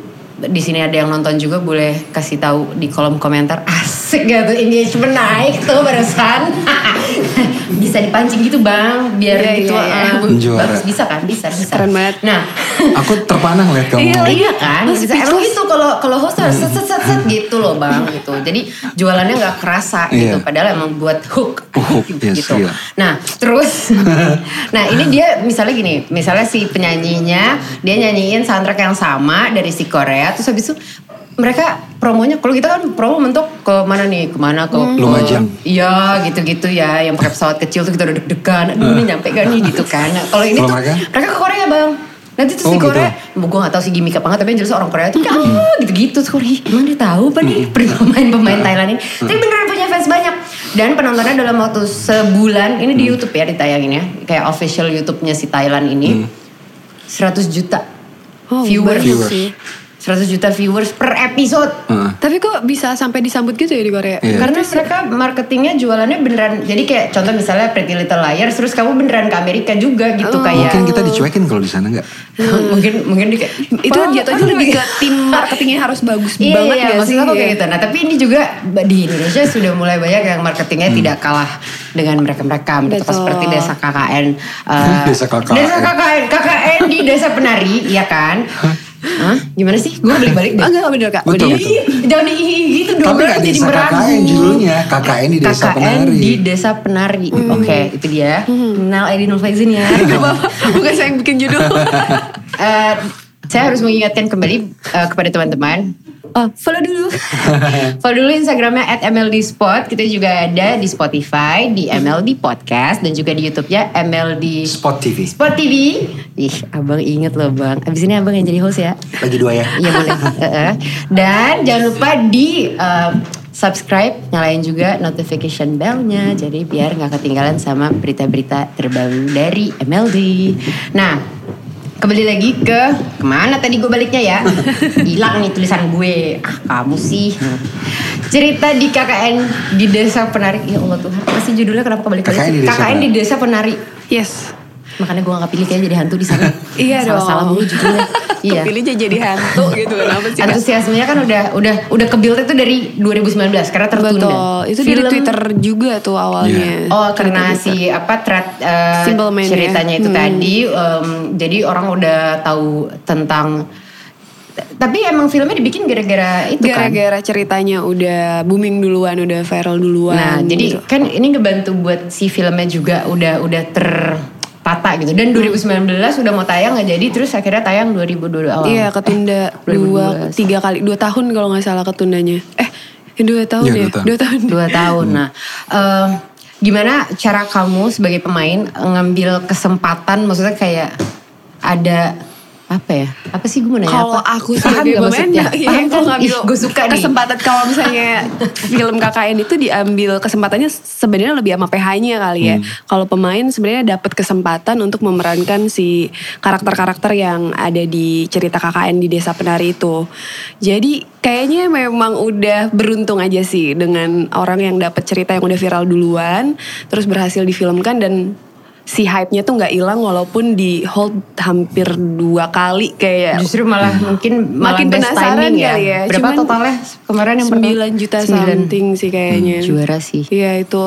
di sini ada yang nonton juga boleh kasih tahu di kolom komentar. Asik asik gitu engagement naik tuh barusan (laughs) bisa dipancing gitu bang biar Iya, gitu iya, iya. eh, Juara. bagus bisa kan bisa bisa Keren banget. nah (laughs) Aku terpanang lihat kamu. Iya, iya kan, Oh, bisa. Emang gitu kalau kalau host harus set set set set gitu loh bang, gitu. Jadi jualannya nggak kerasa gitu, Iya. padahal emang buat hook, Hook, yes, gitu. iya. Nah terus, (laughs) nah ini dia misalnya gini, misalnya si penyanyinya dia nyanyiin soundtrack yang sama dari si Korea, terus habis itu mereka promonya kalau kita kan promo mentok ke mana nih? Ke mana ke ke- Lumajang. iya gitu-gitu ya yang pakai pesawat kecil tuh kita udah deg-degan aduh ini nyampe gak nih? Gitu kan. Nah, kalau ini tuh mereka? ke Korea bang. Nanti tuh Oh, si gitu. Korea gue gak tahu sih gimmick apa nggak tapi yang jelas orang Korea tuh kayak ah gitu-gitu. Terus "Ih, emang dia tahu apa nih? (laughs) Pemain-pemain Thailand ini. Tapi beneran punya fans banyak. Dan penontonnya dalam waktu sebulan ini di YouTube ya ditayangin ya. Kayak official YouTube-nya si Thailand ini. 100 juta Oh, viewers. sih. 100 juta viewers per episode Heeh. Tapi kok bisa sampai disambut gitu ya di Korea? Iya. karena mereka marketingnya jualannya beneran jadi kayak contoh misalnya Pretty Little Liars terus kamu beneran ke Amerika juga gitu kayak Mungkin kita dicuekin kalau di sana nggak? (laughs) mungkin mungkin di Itu jatuhnya lebih ke tim (laughs) marketingnya harus bagus Iya, banget iya, gak maksud sih? aku kayak Iya. gitu. Nah, tapi ini juga di Indonesia sudah mulai banyak yang marketingnya tidak kalah dengan mereka-mereka. Mereka Betul. seperti desa KKN. (laughs) eh, Desa KKN. Desa KKN. KKN di desa penari, iya kan? Hah? Gimana sih? Gue balik balik deh. Enggak bener kak. Betul, betul. Jangan di gitu dong. Tapi berarti jadi desa meragu. KKN judulnya. KKN di desa KKN penari. di desa penari. Oke, itu dia. Nal Aidin Faizin ya. (laughs) Gak apa-apa. Bukan saya yang bikin judul. (laughs) Eh, saya harus mengingatkan kembali eh, kepada teman-teman. Oh, follow dulu. (laughs) follow dulu Instagramnya at MLD Spot. Kita juga ada di Spotify, di MLD Podcast, dan juga di YouTube-nya MLD Spot TV. Spot TV. Ih, abang inget loh bang. Abis ini abang yang jadi host ya. Lagi dua ya. Iya boleh. Heeh. (laughs) Dan jangan lupa di um, subscribe, nyalain juga notification bellnya. Jadi biar nggak ketinggalan sama berita-berita terbaru dari MLD. Nah, kembali lagi ke ke mana tadi gue baliknya ya? (laughs) Hilang nih tulisan gue. Ah kamu sih. Cerita di KKN di Desa Penari. Ya Allah Tuhan, apa sih judulnya kenapa kebalik-balik? KKN di sih? Desa KKN di Desa Penari. Yes. Makanya gue gak pilih kayaknya jadi hantu di sana. (laughs) Iya dong. Salah-salah mulu judulnya. (laughs) Iya. Kepilihnya jadi hantu gitu. Kenapa sih? Antusiasmenya kan udah udah udah ke build itu dari 2019 karena tertunda. Betul. Itu dari Film- Twitter juga tuh awalnya. Oh karena Twitter. si apa thread eh, ya. ceritanya itu Hmm. tadi em, jadi orang udah tahu tentang tapi emang filmnya dibikin gara-gara itu kan. Gara-gara ceritanya udah booming duluan, udah viral duluan. Nah, jadi gitu. kan ini ngebantu buat si filmnya juga udah udah tertata gitu. Dan 2019 udah mau tayang nggak jadi, terus akhirnya tayang 2022 awal. Iya ketunda 2012. dua tiga kali dua tahun kalau nggak salah ketundanya. Eh dua tahun Iya, ya dua tahun. dua tahun. dua tahun. (laughs) Nah, eh, gimana cara kamu sebagai pemain ngambil kesempatan? Maksudnya kayak ada apa ya? Apa sih gue mau nanya Kalau aku Paham sebagai nggak pemain, maksudnya? iya, Paham kalau kan? ngambil gue suka kesempatan kalau misalnya film KKN itu diambil kesempatannya sebenarnya lebih sama PH-nya kali ya. Hmm. Kalau pemain sebenarnya dapat kesempatan untuk memerankan si karakter-karakter yang ada di cerita KKN di Desa Penari itu. Jadi kayaknya memang udah beruntung aja sih dengan orang yang dapat cerita yang udah viral duluan, terus berhasil difilmkan dan si hype-nya tuh nggak hilang walaupun di hold hampir dua kali kayak Justru malah mungkin malah Makin best penasaran timing ya. kali ya. Berapa Cuman totalnya kemarin yang 9 juta Sembilan. something sih kayaknya. Hmm, juara sih. Iya itu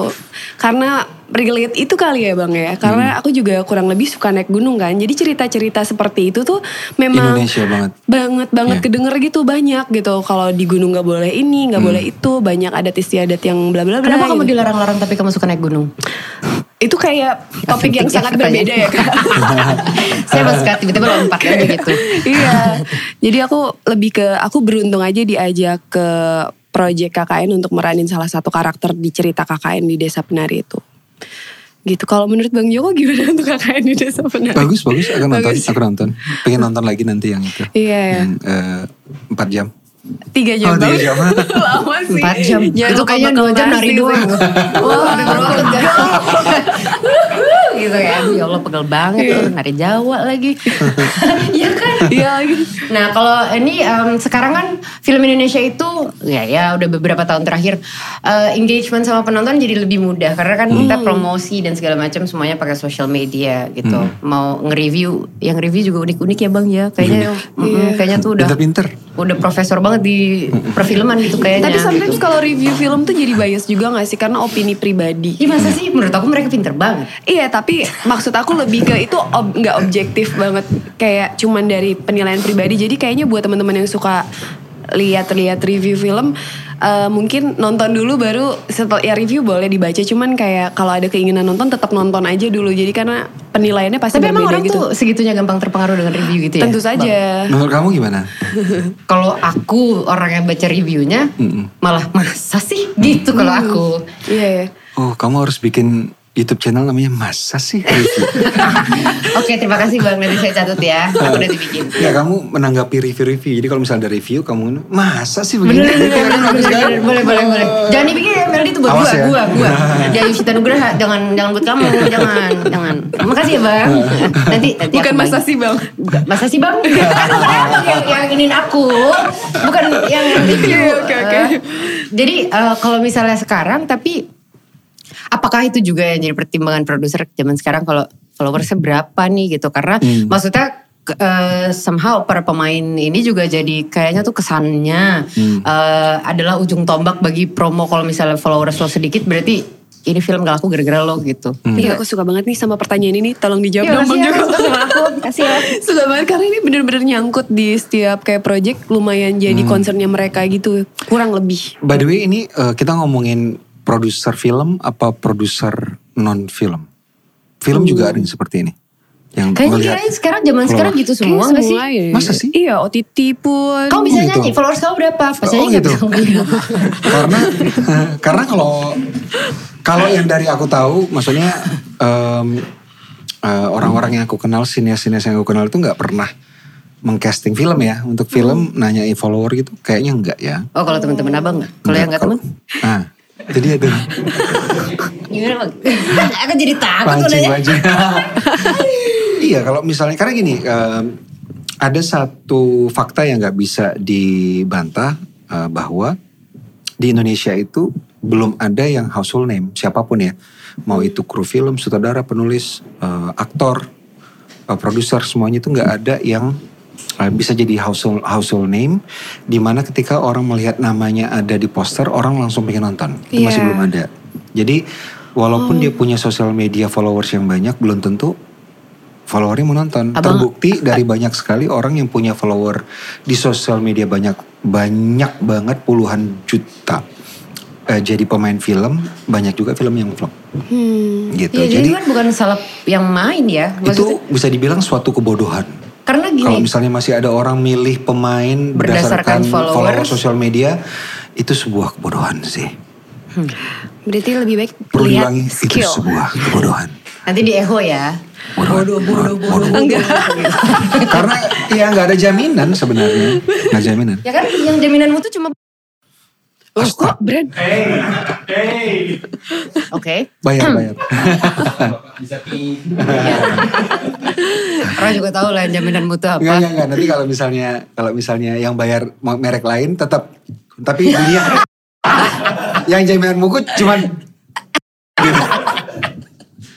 karena relate itu kali ya bang ya. Karena Hmm. aku juga kurang lebih suka naik gunung kan. Jadi cerita-cerita seperti itu tuh memang Indonesia banget. banget banget Iya. kedenger gitu banyak gitu. Kalau di gunung nggak boleh ini nggak boleh itu banyak adat istiadat yang bla bla bla. Kenapa kamu gitu. dilarang-larang tapi kamu suka naik gunung? Itu kayak topik yang sangat berbeda ya kak. (laughs) Saya masih suka tiba-tiba lompat aja gitu. (laughs) iya. Jadi aku lebih ke aku beruntung aja diajak ke project KKN untuk meranin salah satu karakter di cerita KKN di Desa Penari itu. Gitu. Kalau menurut Bang Joko gimana (laughs) untuk KKN di Desa Penari? Bagus bagus aku nonton Bagus. aku nonton. Pengen nonton lagi nanti yang itu. Iya ya. Yang eh, empat jam. Tiga jam. Oh, tiga jam. (laughs) Lama sih. Empat jam. Jangan itu kayaknya dua jam nari doang. (laughs) Wah, Wah, gitu ya. Ya Allah pegel banget tuh nari Jawa lagi. (laughs) Iya kan? Iya lagi. Nah kalau ini em, sekarang kan film Indonesia itu ya ya udah beberapa tahun terakhir eh, engagement sama penonton jadi lebih mudah karena kan kita promosi dan segala macam semuanya pakai social media gitu. Mau nge-review, yang review juga unik-unik ya bang ya. Kayaknya mm, kayaknya tuh udah Pinter-pinter. udah profesor banget di perfilman gitu kayaknya. Tapi sometimes gitu. kalau review film tuh jadi bias juga gak sih? Karena opini pribadi. Iya masa sih menurut aku mereka pinter banget. Iya tapi maksud aku lebih ke itu ob- nggak objektif banget. Kayak cuman dari penilaian pribadi. Jadi kayaknya buat teman-teman yang suka lihat-lihat review film eh, mungkin nonton dulu baru setelah ya review boleh dibaca. Cuman kayak kalau ada keinginan nonton tetap nonton aja dulu. Jadi karena penilaiannya pasti Tapi emang berbeda orang gitu. tuh segitunya gampang terpengaruh dengan review gitu ya? tentu Bang? saja. Menurut kamu gimana? (laughs) Kalau aku orang yang baca reviewnya malah masa sih gitu kalau aku. iya ya Oh, kamu harus bikin YouTube channel namanya Masa sih review? (laughs) Oke terima kasih bang nanti saya catat ya. Aku udah dibikin. ya kamu menanggapi review-review. Jadi kalau misalnya ada review kamu masa sih begini? bener, bener, bener, bener, boleh, boleh, boleh. Jangan dibikin ya Melody itu buat Awas gua, ya. gua, gua. (laughs) Dia Yusita Nugraha, jangan, jangan buat kamu, jangan, jangan. Makasih ya bang. (laughs) Nanti, nanti bukan masa sih bang Bukan, masa sih bang? Kenapa yang, yang inginin aku? Bukan yang review. Iya, oke, oke. Eh, jadi eh, kalau misalnya sekarang tapi apakah itu juga yang jadi pertimbangan produser zaman sekarang kalau followersnya berapa nih gitu? Karena Hmm. maksudnya eh, somehow para pemain ini juga jadi kayaknya tuh kesannya Hmm. eh, adalah ujung tombak bagi promo kalau misalnya followers lo sedikit berarti ini film gak laku gara-gara lo gitu. Iya aku suka banget nih sama pertanyaan ini Tolong dijawab Iya, dong Bang ya, Joko suka sama aku. Kasih ya. Suka banget karena ini bener-bener nyangkut di setiap kayak project Lumayan jadi concernnya mereka gitu Kurang lebih By the way ini eh, kita ngomongin produser film apa produser non film? Film juga ada yang seperti ini. Yang Kayaknya sekarang zaman sekarang gitu semua Kayak gak sih? semua ya. Masa sih? Iya OTT pun Kamu bisa Oh, gitu. nyanyi, followers kamu berapa? Pas Oh, gitu. bisa (laughs) karena karena kalau kalau yang dari aku tahu maksudnya em, eh, orang-orang yang aku kenal sinias-sinias yang aku kenal itu nggak pernah mengcasting film ya untuk film nanyain follower gitu kayaknya enggak ya Oh kalau teman-teman abang nggak? Kalau yang nggak teman? nah tuh Gimana bang? (laughs) Aku jadi takut pancing pancing (laughs) iya kalau misalnya karena gini em, ada satu fakta yang nggak bisa dibantah eh, bahwa di Indonesia itu belum ada yang household name siapa pun ya. Mau itu kru film sutradara penulis eh, aktor eh, produser semuanya itu nggak ada yang bisa jadi household household name di mana ketika orang melihat namanya ada di poster orang langsung pengen nonton. Itu masih Iya. belum ada. Jadi walaupun dia punya sosial media followers yang banyak belum tentu followernya mau nonton. Abang- terbukti dari banyak sekali orang yang punya follower di sosial media banyak banyak banget puluhan juta. Eh, jadi pemain film banyak juga film yang flop Hmm. gitu. Iya jadi, jadi kan bukan salah yang main ya. itu Maksudnya, bisa dibilang suatu kebodohan karena kalau gini, misalnya masih ada orang milih pemain Berdasarkan berdasarkan, followers. follower sosial media itu sebuah kebodohan sih. Berarti lebih baik perlu lihat diulangi itu skill. sebuah kebodohan. Nanti di echo ya. bodoh bodoh bodoh karena ya nggak ada jaminan sebenarnya. Nggak jaminan. Ya kan yang jaminanmu tuh cuma Loh kok brand Oke. bayar bayar Orang juga tahu lah jaminanmu tuh apa. Enggak, enggak, enggak. Nanti kalau misalnya kalau misalnya yang bayar merek lain tetap tapi dia (laughs) yang jaminan buku cuman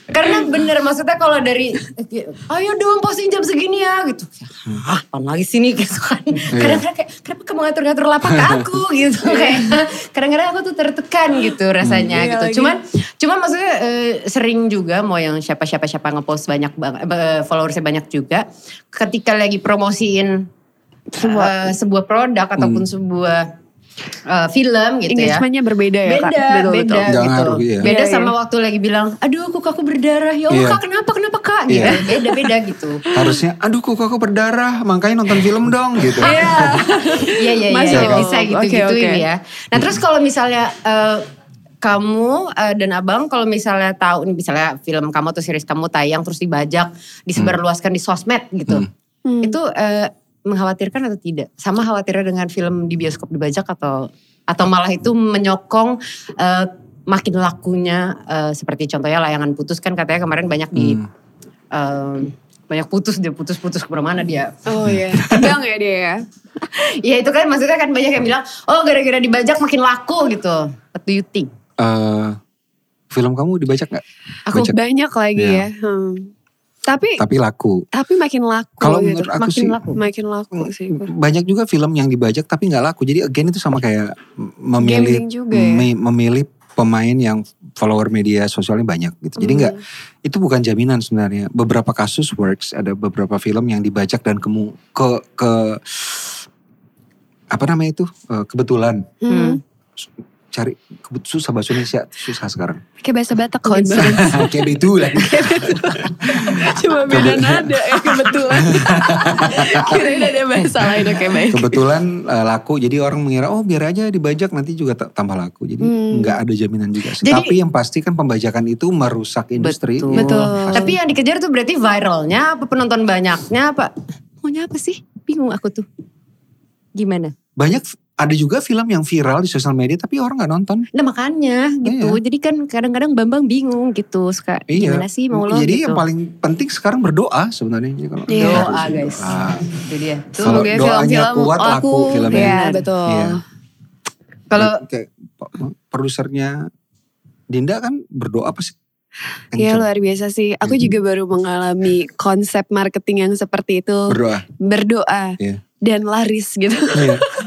Karena bener maksudnya kalau dari ayo dong posting jam segini ya gitu. Hah, apaan lagi sini (laughs) gitu kan. Kadang-kadang kayak kenapa kamu ngatur-ngatur lapak ke aku (laughs) gitu kayak kadang-kadang aku tuh tertekan gitu rasanya Iya gitu. lagi. Cuman cuman maksudnya eh, sering juga mau yang siapa-siapa siapa ngepost banyak banget eh, followersnya banyak juga ketika lagi promosiin sebuah sebuah produk ataupun sebuah eh, film gitu ya. Engagementnya berbeda ya kak beda, Betul, beda betul. Nggak gitu. ngaruh, iya. Beda Iya, sama iya. waktu lagi bilang, aduh kok aku berdarah, ya Allah Iya. kak kenapa kenapa kak, gitu. Iya. Beda beda gitu. harusnya aduh kok aku berdarah makanya nonton film dong gitu. Iya (laughs) iya iya, Masuk. bisa gitu Oke, gituin oke. ya. Nah terus kalau misalnya eh, kamu eh, dan abang kalau misalnya tahu misalnya film kamu atau series kamu tayang terus dibajak, disebarluaskan di sosmed gitu, Hmm. itu eh, mengkhawatirkan atau tidak? Sama khawatirnya dengan film di bioskop dibajak atau atau malah itu menyokong eh, makin lakunya eh, seperti contohnya layangan putus kan katanya kemarin banyak di Hmm. eh, banyak putus dia putus-putus ke mana-mana dia. Oh iya, tegang ya dia ya. (laughs) Ya itu kan maksudnya kan banyak yang bilang oh gara-gara dibajak makin laku gitu. What do you think? Eh, film kamu dibajak nggak? Aku Bajak. banyak lagi Iya. ya. Hmm. Tapi Tapi laku. tapi makin laku Kalau gitu. menurut aku Makin sih laku. makin laku sih. banyak juga film yang dibajak tapi nggak laku. Jadi again itu sama kayak memilih juga ya. me- memilih pemain yang follower media sosialnya banyak gitu. Jadi nggak Hmm. itu bukan jaminan sebenarnya. Beberapa kasus works ada beberapa film yang dibajak dan kemu ke ke apa namanya itu Eh, kebetulan Hmm. Cari susah bahasa Indonesia susah sekarang. Kayak bahasa Batak Concern. (laughs) Kayak betulan. Cuma beda nada ya kebetulan. (laughs) Kirain ada bahasa lain oke baik. Kebetulan eh, laku jadi orang mengira oh biar aja dibajak nanti juga ta- tambah laku. Jadi Hmm. nggak ada jaminan juga. sih. Jadi- Tapi yang pasti kan pembajakan itu merusak industri. Betul. Betul. Tapi yang dikejar tuh berarti viralnya apa penonton banyaknya apa? Maunya apa sih? Bingung aku tuh. Gimana? Banyak ada juga film yang viral di sosial media tapi orang nggak nonton. Nah makanya gitu. Iya. Jadi kan kadang-kadang Bambang bingung gitu. Suka Iya. gimana sih mau lo Jadi gitu. yang paling penting sekarang berdoa sebenarnya. Jadi kalau Iya. Doa harus guys. berdoa. Itu dia. Tuh. Kalau doanya film-film kuat, laku filmnya. Iya betul. Iya. Kalau kayak produsernya Dinda kan berdoa apa sih? Iya luar biasa sih. Aku Mhm. juga baru mengalami konsep marketing yang seperti itu. berdoa. Berdoa Iya. dan laris gitu. Iya. (laughs)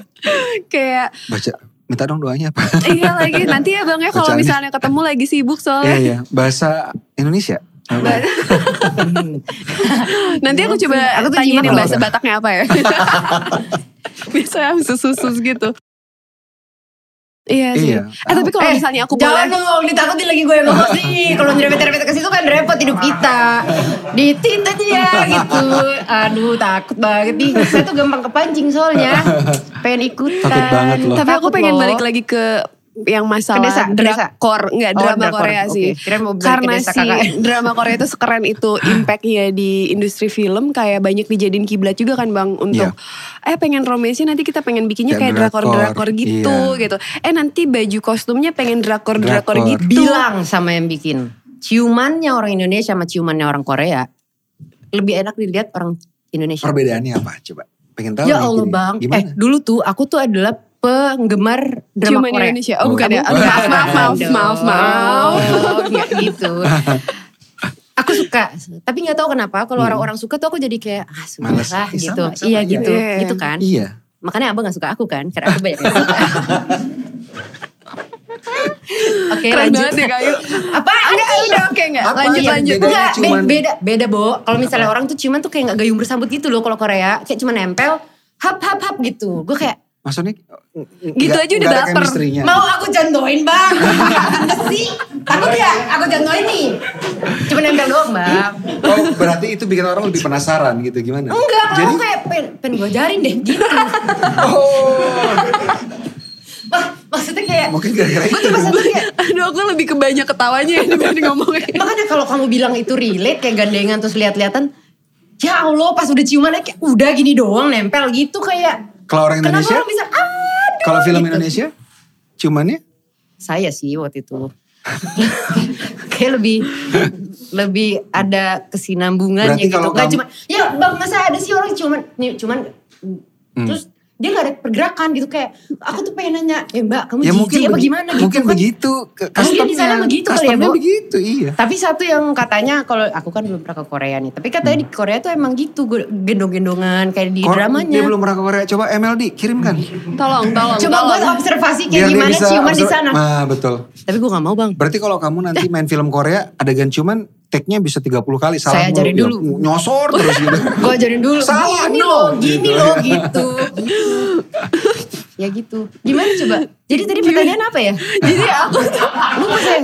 Kayak Baca minta dong doanya apa? iya lagi nanti ya bang ya kalau misalnya ketemu lagi sibuk Iya soalnya. iya. Bahasa Indonesia. (laughs) Nanti aku coba Aku tanyain yang loh? bahasa Bataknya apa ya. (laughs) Bisa susus gitu. Iya sih. Iya. Eh tapi kalau Eh, misalnya aku Jangan boleh dong, ditakutin lagi gue yang ngomong sih. Kalau nyerempet-nyerempet ke situ kan repot hidup kita. Ditit aja ya gitu. Aduh takut banget nih. Saya tuh gampang kepancing soalnya. Pengen ikutan. Takut banget loh. Tapi aku Takut pengen loh. balik lagi ke yang masalah Ke desa, ke desa. drakor, enggak Oh, drama drakor. Korea Oke, sih. Karena desa si (laughs) drama Korea itu sekeren itu impactnya di industri film kayak banyak dijadiin kiblat juga kan bang untuk eh pengen romansnya nanti kita pengen bikinnya Kayak kayak drakor drakor drakor, gitu iya. gitu. Eh nanti baju kostumnya pengen drakor drakor Drakor. gitu. Bilang sama yang bikin. Ciumannya orang Indonesia sama ciumannya orang Korea. Lebih enak dilihat orang Indonesia. Perbedaannya apa? Coba. Pengen tahu Ya Allah bang. Gimana? Eh dulu tuh aku tuh adalah penggemar drama Ciuman Korea. Indonesia. Oh, bukan ya? Maaf, maaf, maaf, maaf, maaf. Oh, ya gitu. (laughs) Aku suka, tapi nggak tahu kenapa kalau orang-orang suka tuh aku jadi kayak ah suka Males. lah gitu. sama, sama, iya gitu, Iya. gitu kan. Iya. Makanya abang gak suka aku kan, karena aku banyak yang suka. (laughs) Oke Keren lanjut. banget ya kayu. Apa? Enggak, udah oke enggak? Apa Lanjut lanjut. Enggak, cuman- beda, beda Bo. Kalau misalnya orang tuh ciuman tuh kayak gak gayung bersambut gitu loh kalau Korea. Kayak cuma nempel, hap hap hap gitu. Gue kayak, Maksudnya Gitu aja udah baper. mau aku contohin bang? Sih? Takut ya? Aku contohin nih. Cuma nempel doang bang. Oh berarti itu bikin orang lebih penasaran gitu gimana? Enggak, Jadi aku kayak pengen, pengen gue ajarin deh gitu. (laughs) oh Wah, maksudnya kayak, mungkin gara-gara gue itu. kayak, Aduh aku lebih ke banyak ketawanya ya dibanding (laughs) ngomongnya. Makanya kalau kamu bilang itu relate kayak gandengan terus lihat-lihatan, ya Allah pas udah ciumannya kayak udah gini doang nempel gitu kayak. Kalau orang Kenapa Indonesia, orang bisa kalau film gitu. Indonesia, cumannya Saya sih waktu itu. (laughs) kayak lebih lebih ada kesinambungannya Berarti gitu. kalau Gak kamu- cuma ya bang masa ada sih orang cuman cuman Hmm. terus dia gak ada pergerakan gitu kayak aku tuh pengen nanya ya mbak kamu ya mungkin apa gimana gitu mungkin kan. begitu. Mungkin di sana begitu kali ya, begitu, iya. Tapi satu yang katanya kalau aku kan belum pernah ke Korea nih, tapi katanya di Korea tuh emang gitu gendong-gendongan kayak di Kor- dramanya. Dia belum pernah ke Korea. Coba MLD kirimkan. Tolong, tolong, Coba tolong. gue observasi kayak Biar gimana ciuman di sana. Nah betul. Tapi gue gak mau bang. Berarti kalau kamu nanti main film Korea adegan ciuman take-nya bisa 30 kali. Salah Saya mulu. ajarin Ya, dulu. Nyosor (laughs) terus gitu. Gue ajarin dulu. Salah, gini no. loh, gini Gitu. loh gitu. ya gitu. Gimana coba? Jadi tadi pertanyaan apa ya? (laughs) Jadi aku tuh,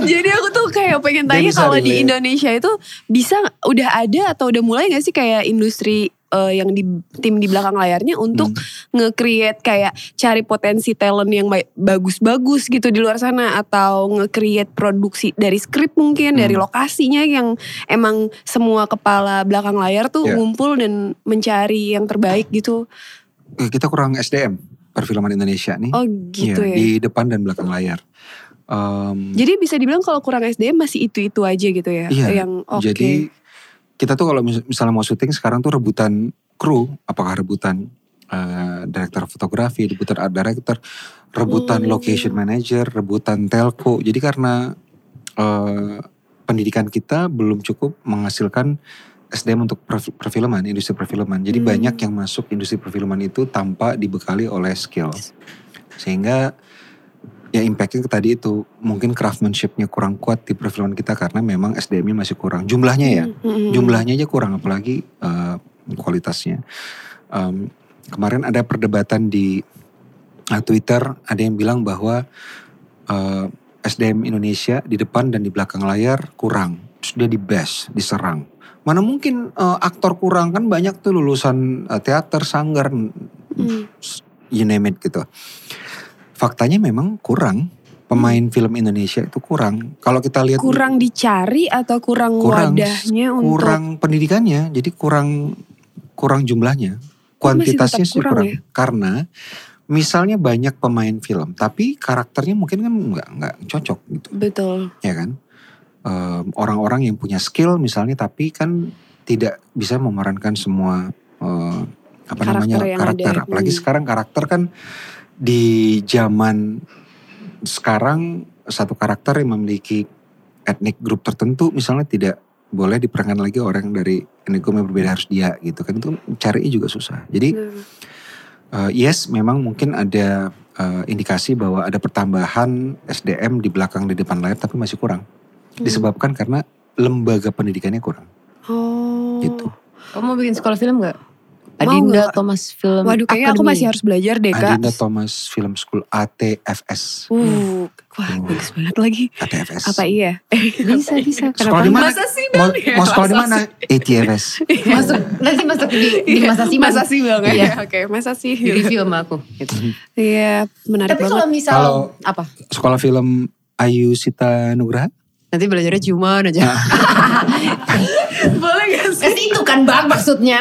jadi aku tuh kayak pengen tanya kalau di. Indonesia itu bisa udah ada atau udah mulai gak sih kayak industri eh, yang di tim di belakang layarnya untuk nge-create kayak cari potensi talent yang ba- bagus-bagus gitu di luar sana atau nge-create produksi dari skrip mungkin dari Hmm. lokasinya yang emang semua kepala belakang layar tuh Ya. ngumpul dan mencari yang terbaik gitu. Eh, Kita kurang SDM perfilman Indonesia nih. Oh gitu Iya, ya. Di depan dan belakang layar. Em, Jadi bisa dibilang kalau kurang SDM masih itu-itu aja gitu ya? Iya, Yang oke. Jadi kita tuh kalau mis- misalnya mau syuting sekarang tuh rebutan kru, apakah rebutan eh, director fotografi, rebutan art director, rebutan Hmm. location manager, rebutan telco. Jadi karena eh, pendidikan kita belum cukup menghasilkan SDM untuk perf- perfilman, industri perfilman. Jadi Hmm. banyak yang masuk industri perfilman itu tanpa dibekali oleh skill. Sehingga ya impactnya ke tadi itu mungkin craftsmanshipnya kurang kuat di perfilman kita karena memang SDM-nya masih kurang jumlahnya ya Mm-mm. jumlahnya aja kurang apalagi eh, kualitasnya Em, kemarin ada perdebatan di eh, Twitter ada yang bilang bahwa eh, SDM Indonesia di depan dan di belakang layar kurang dia di bash diserang mana mungkin eh, aktor kurang kan banyak tuh lulusan eh, teater sanggar Hmm. you name it gitu. Faktanya memang kurang pemain film Indonesia itu kurang. Kalau kita lihat Kurang dicari atau kurang, kurang wadahnya untuk kurang pendidikannya, jadi kurang kurang jumlahnya. Oh, Kuantitasnya sih kurang kurang. ya? Karena misalnya banyak pemain film, tapi karakternya mungkin kan nggak nggak cocok gitu, betul. ya kan? Orang-orang yang punya skill misalnya, tapi kan tidak bisa memerankan semua eh, apa Karakter namanya karakter. ada. Apalagi Hmm. sekarang karakter kan di zaman sekarang satu karakter yang memiliki etnik grup tertentu misalnya tidak boleh diperankan lagi orang dari etnik grup yang berbeda harus dia gitu kan itu cari juga susah. Jadi Nah, eh, yes memang mungkin ada eh, indikasi bahwa ada pertambahan SDM di belakang di depan layar tapi masih kurang. Hmm. Disebabkan karena lembaga pendidikannya kurang Oh. gitu. Kamu mau bikin sekolah film gak? Adinda nggak? Thomas Film Waduh kayaknya aku Academy. masih harus belajar deh kak. Adinda Thomas Film School ATFS. Uh, wah bagus banget lagi. ATFS. Apa iya? (laughs) Bisa bisa. Sekolah Kenapa? di mana? Masa sih Mau, Bang? mau sekolah di mana? (laughs) ATFS. Masuk nanti masuk di di masa sih Masa sih bang ya? Iya. (laughs) Oke masa sih. Di review sama aku. Gitu. Iya menarik Tapi banget. kalau misal Kalau- apa? Sekolah film Ayu Sita Nugraha. Nanti belajarnya ciuman aja. Gak? Kan itu kan bang maksudnya.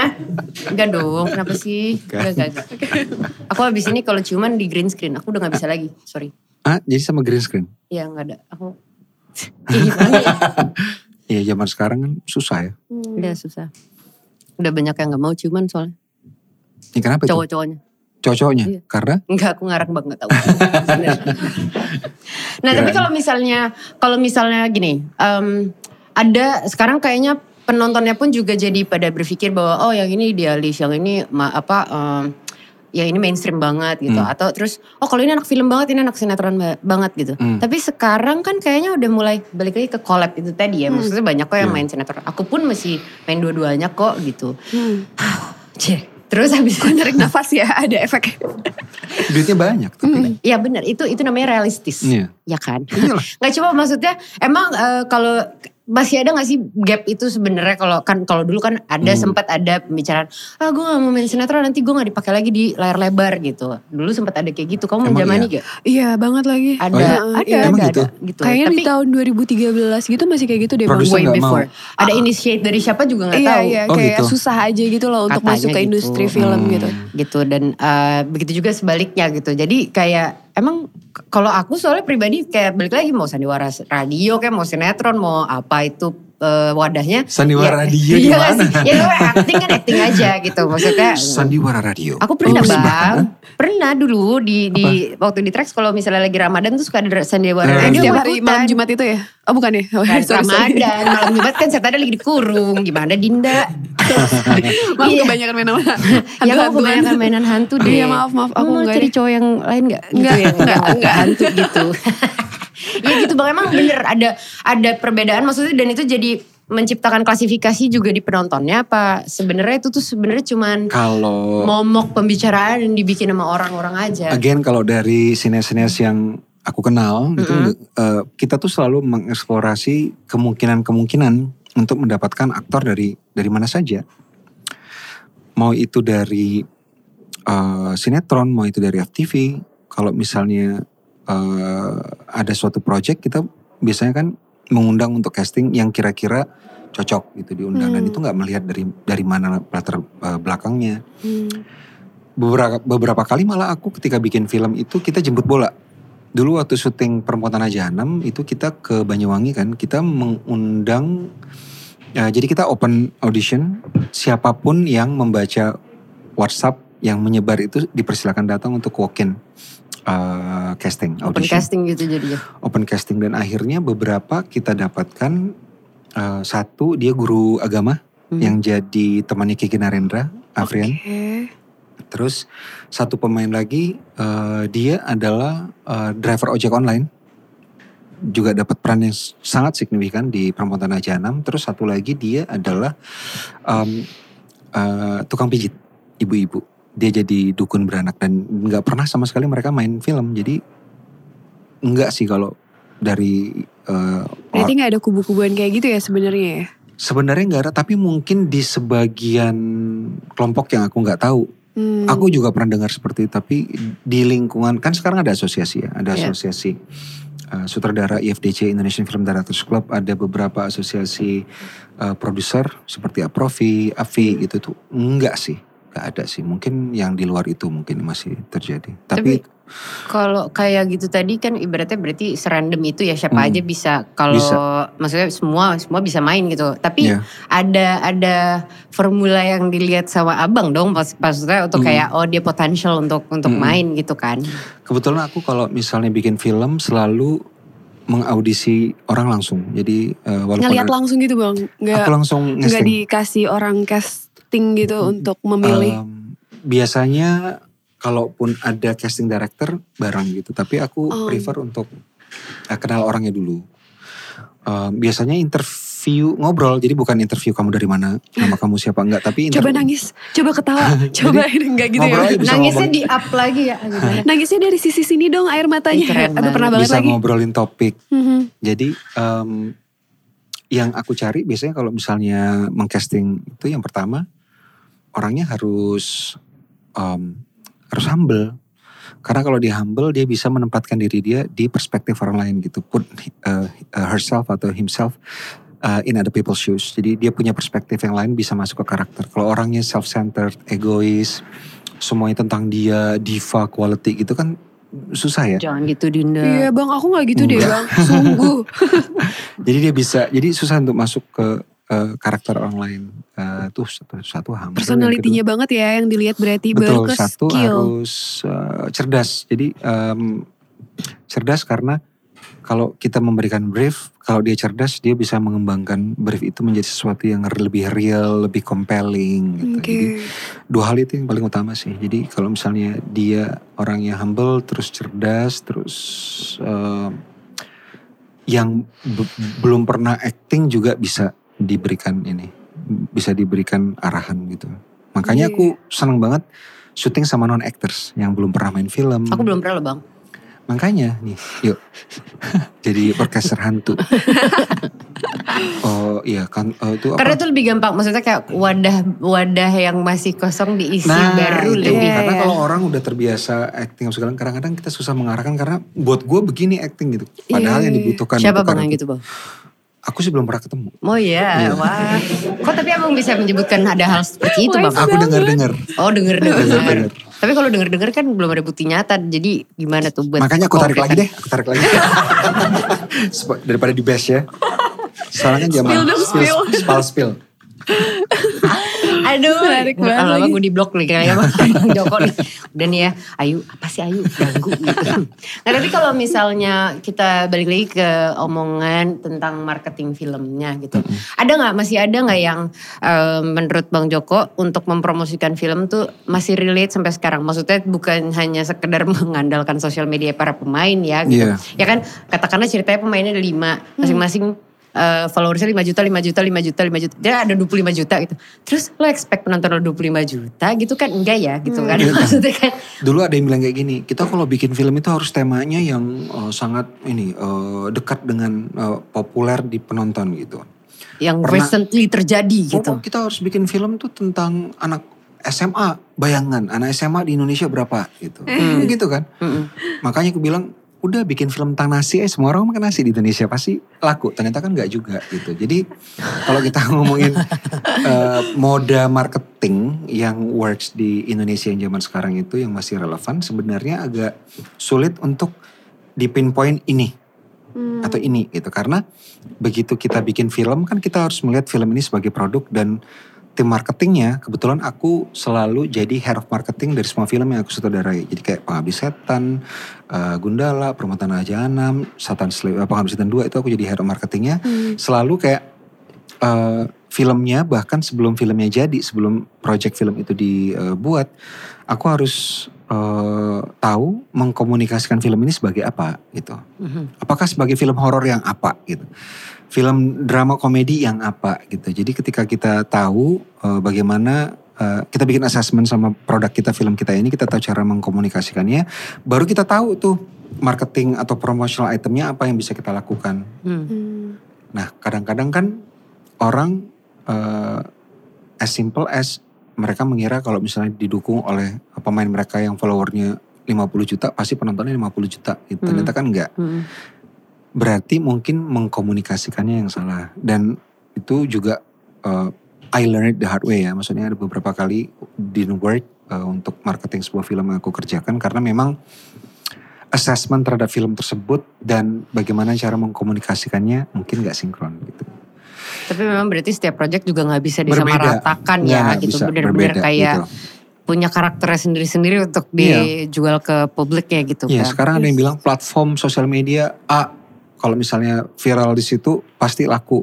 Enggak dong, kenapa sih? Enggak, enggak, enggak. Aku habis ini kalau ciuman di green screen, aku udah gak bisa lagi. Sorry. Ah, jadi sama green screen. Iya enggak ada. Aku (laughs) gimana ya? Iya zaman sekarang kan susah ya. Udah susah. Udah banyak yang gak mau ciuman soalnya. Ini kenapa itu? Cowok-cowoknya. Cowok-cowoknya? Iya. Karena Enggak, aku ngarang banget gak tahu. Nah, tapi Kirain. kalau misalnya kalau misalnya gini, em, ada sekarang kayaknya penontonnya pun juga jadi pada berpikir bahwa oh yang ini idealis, yang ini ma- apa em, ya ini mainstream banget gitu Hmm. atau terus oh kalau ini anak film banget ini anak sinetron ba- banget gitu. Hmm. Tapi sekarang kan kayaknya udah mulai balik lagi ke collab itu tadi ya. Maksudnya banyak kok yang Iya. main sinetron. Aku pun masih main dua-duanya kok gitu. Hmm. (sighs) Cih. Terus habis Kok narik nafas ya ada efek. (laughs) duitnya banyak tapi kan. Iya benar, itu itu namanya realistis. Iya. Ya kan? Iyalah. (laughs) Nggak cuma maksudnya emang eh, kalau masih ada gak sih gap itu sebenarnya kalau kan kalau dulu kan ada Hmm. sempat ada pembicaraan ah gue gak mau main sinetron nanti gue gak dipakai lagi di layar lebar gitu dulu sempat ada kayak gitu kamu menjamani iya? gak Iya banget lagi. ada Oh iya? ada Iya. ada, Emang ada, gitu? gitu Kayaknya tapi di tahun 2013 gitu masih kayak gitu deh bang. Way nggak mau. before ada initiate dari siapa juga nggak Iya tahu iya Oh, kayak gitu. susah aja gitu loh untuk Katanya masuk ke gitu. industri film Hmm. gitu. gitu dan eh, begitu juga sebaliknya gitu jadi kayak emang kalau aku soalnya pribadi kayak balik lagi mau sandiwara radio kayak mau sinetron mau apa itu eh, wadahnya Sandiwara Ya, radio iya di nggak mana? sih? ya gue acting kan acting aja gitu maksudnya Sandiwara Radio. Aku pernah Oh, bang, pernah dulu di di waktu di Trax kalau misalnya lagi Ramadan tuh suka ada sandiwara Eh, radio Setiap mau hari malam Jumat itu ya? Oh bukan ya? Oh, Kan (laughs) sorry, sorry. Ramadan, malam Jumat kan saya tadi lagi dikurung. Gimana Dinda? (laughs) Maaf Iya. kebanyakan main sama (laughs) Ya kebanyakan mainan hantu deh. Iya, maaf, maaf. Aku enggak cari cowok yang lain gak? Gitu Enggak, ya, enggak, enggak. hantu gitu. Ya gitu bang, emang bener ada ada perbedaan maksudnya dan itu jadi menciptakan klasifikasi juga di penontonnya apa sebenarnya itu tuh sebenarnya cuman Kalau momok pembicaraan yang dibikin sama orang-orang aja. again kalau dari sinias-sinias yang aku kenal gitu eh, kita tuh selalu mengeksplorasi kemungkinan-kemungkinan untuk mendapatkan aktor dari dari mana saja. Mau itu dari eh, sinetron, mau itu dari FTV. Kalau misalnya eh, ada suatu project kita biasanya kan mengundang untuk casting yang kira-kira cocok gitu diundang. Dan Hmm. itu nggak melihat dari dari mana latar eh, belakangnya. Hmm. beberapa beberapa kali malah aku ketika bikin film itu kita jemput bola. Dulu waktu syuting Perempuan Tanah Jahanam itu kita ke Banyuwangi kan, kita mengundang ya, jadi kita open audition. Siapa pun yang membaca WhatsApp yang menyebar itu dipersilakan datang untuk walk-in uh, casting Open audition. casting gitu jadinya. Open casting dan akhirnya beberapa kita dapatkan uh, satu dia guru agama Hmm. yang jadi temannya Kiki Narendra, Afrian. Oke. Terus satu pemain lagi eh, dia adalah eh, driver ojek online. Juga dapat peran yang sangat signifikan di Perempuan Tanah Jahanam. Terus satu lagi dia adalah em, eh, tukang pijit, ibu-ibu. Dia jadi dukun beranak dan nggak pernah sama sekali mereka main film. Jadi nggak sih kalau dari eh, Berarti nggak ada kubu-kubuan kayak gitu ya sebenarnya ya? sebenarnya nggak ada. Tapi mungkin di sebagian kelompok yang aku nggak tahu Hmm. Aku juga pernah dengar seperti itu, tapi di lingkungan kan sekarang ada asosiasi ya, ada Iya. asosiasi uh, sutradara IFDC Indonesian Film Directors Club, ada beberapa asosiasi uh, produser seperti Aprofi, Afi gitu tuh enggak sih, enggak ada sih. Mungkin yang di luar itu mungkin masih terjadi. Tapi, Tapi kalau kayak gitu tadi kan ibaratnya berarti serandom itu ya siapa Hmm. aja bisa. Kalau maksudnya semua semua bisa main gitu. Tapi ya, ada ada formula yang dilihat sama abang dong pas maksudnya untuk Hmm. kayak oh dia potensial untuk untuk Hmm. main gitu kan. kebetulan aku kalau misalnya bikin film selalu mengaudisi orang langsung. Jadi uh, walaupun Ngeliat ada- langsung gitu bang? Nggak, aku langsung nggak dikasih orang casting gitu untuk memilih? Um, biasanya kalaupun ada casting director bareng gitu, tapi aku Oh. prefer untuk uh, kenal orangnya dulu. Um, biasanya interview ngobrol, jadi bukan interview kamu dari mana, nama kamu siapa enggak, tapi coba interview- nangis, coba ketawa, (laughs) coba enggak gitu ngobrol ya. Nangisnya ngomong. di up lagi ya gimana? (laughs) Nangisnya dari sisi sini dong air matanya. Keren (laughs) Aduh pernah banget. bisa lagi. ngobrolin topik. Mhm. Jadi um, yang aku cari biasanya kalau misalnya mengcasting itu yang pertama orangnya harus um, harus humble. Karena kalau dia humble dia bisa menempatkan diri dia di perspektif orang lain gitu. Put uh, herself atau himself uh, in other people's shoes. Jadi dia punya perspektif yang lain bisa masuk ke karakter. Kalau orangnya self-centered, egois, semuanya tentang dia, diva, quality gitu kan susah ya. Jangan gitu Dinda. Iya bang, aku nggak gitu deh Enggak. bang. Sungguh. (laughs) Jadi dia bisa, jadi susah untuk masuk ke eh, karakter orang lain. Eh, tuh satu, satu humble. Personalitinya banget ya yang dilihat berarti baru betul ke satu skill. harus eh, cerdas. Jadi em, cerdas karena kalau kita memberikan brief, kalau dia cerdas dia bisa mengembangkan brief itu menjadi sesuatu yang lebih real, lebih compelling. Gitu. Oke. Jadi dua hal itu yang paling utama sih. Jadi kalau misalnya dia orangnya humble, terus cerdas, terus eh, yang be- belum pernah acting juga bisa diberikan ini, bisa diberikan arahan gitu. Makanya Iya. aku seneng banget syuting sama non actors yang belum pernah main film. Aku belum pernah loh bang. Makanya nih, yuk (laughs) jadi orkester hantu. (laughs) oh iya kan, oh, itu apa? Karena itu lebih gampang. Maksudnya kayak wadah-wadah yang masih kosong diisi baru itu. lebih. Karena Iya. kalau orang udah terbiasa acting segala kadang-kadang kita susah mengarahkan karena buat gue begini acting gitu. Padahal Iya, yang iya. dibutuhkan Siapa bang yang gitu bang? Aku sih belum pernah ketemu. Oh iya, Iya. wah. Kok tapi abang bisa menyebutkan ada hal seperti itu bang? Aku dengar-dengar. Oh. Dengar-dengar. Tapi kalau denger denger kan belum ada bukti nyata. Jadi gimana tuh buat? Makanya aku tarik lagi deh, aku tarik lagi. (laughs) Daripada di base ya. Soalnya kan zaman Spill spill. spill, spill. Aduh, Menarik banget Lama-lama lagi. gue di blok nih kayaknya Bang Joko nih. Udah nih ya, Ayu apa sih Ayu ganggu gitu. Nah tapi kalau misalnya kita balik lagi ke omongan tentang marketing filmnya gitu. Ada nggak masih ada nggak yang eh, menurut Bang Joko untuk mempromosikan film tuh masih relate sampai sekarang? Maksudnya bukan hanya sekedar (laughs) mengandalkan sosial media para pemain ya gitu. Iya. Ya kan katakanlah ceritanya pemainnya ada lima masing-masing eh, followersnya 5 juta, 5 juta, 5 juta, 5 juta. Dia ada 25 juta gitu. Terus lo expect penonton lo 25 juta gitu kan? Enggak ya gitu (laughs) kan. Maksudnya kan. Dulu ada yang bilang kayak gini, kita kalau bikin film itu harus temanya yang eh, sangat ini eh, dekat dengan eh, populer di penonton gitu. Yang Pernah- recently terjadi gitu. Oh, kita harus bikin film tuh tentang anak SMA, bayangan anak SMA di Indonesia berapa gitu. Gitu kan. Mm-mm. Makanya aku bilang udah bikin film tentang nasi eh semua orang makan nasi di Indonesia pasti laku. Ternyata kan nggak juga gitu. Jadi kalau kita (laughs) ngomongin eh, moda marketing yang works di Indonesia yang zaman sekarang itu yang masih relevan sebenarnya agak sulit untuk di pinpoint ini atau ini gitu. Karena begitu kita bikin film kan kita harus melihat film ini sebagai produk dan tim marketingnya kebetulan aku selalu jadi head of marketing dari semua film yang aku sutradarai. Jadi kayak Pengabdi Setan, eh, Gundala, Permata Jahanam, Satan Slave, eh, Pengabdi Setan 2 itu aku jadi head of marketingnya. Selalu kayak eh, filmnya bahkan sebelum filmnya jadi sebelum project film itu dibuat aku harus eh, tahu mengkomunikasikan film ini sebagai apa gitu. Apakah sebagai film horor yang apa gitu film drama komedi yang apa gitu jadi ketika kita tahu eh, bagaimana eh, kita bikin assessment sama produk kita film kita ini kita tahu cara mengkomunikasikannya baru kita tahu tuh marketing atau promotional itemnya apa yang bisa kita lakukan Nah, kadang-kadang kan orang eh, as simple as mereka mengira kalau misalnya didukung oleh pemain mereka yang followernya 50 juta, pasti penontonnya 50 juta. Gitu. Ternyata kan enggak. Hmm. Berarti mungkin mengkomunikasikannya yang salah. Dan itu juga eh, I learned it the hard way ya. Maksudnya ada beberapa kali didn't work eh, untuk marketing sebuah film yang aku kerjakan karena memang assessment terhadap film tersebut dan bagaimana cara mengkomunikasikannya mungkin nggak sinkron gitu. Tapi memang berarti setiap project juga nggak bisa disamaratakan ya gitu. berbeda kayak gitu. punya karakternya sendiri-sendiri untuk Iya. dijual ke publik ya gitu Iya kan. sekarang ada yang bilang platform sosial media A kalau misalnya viral di situ pasti laku.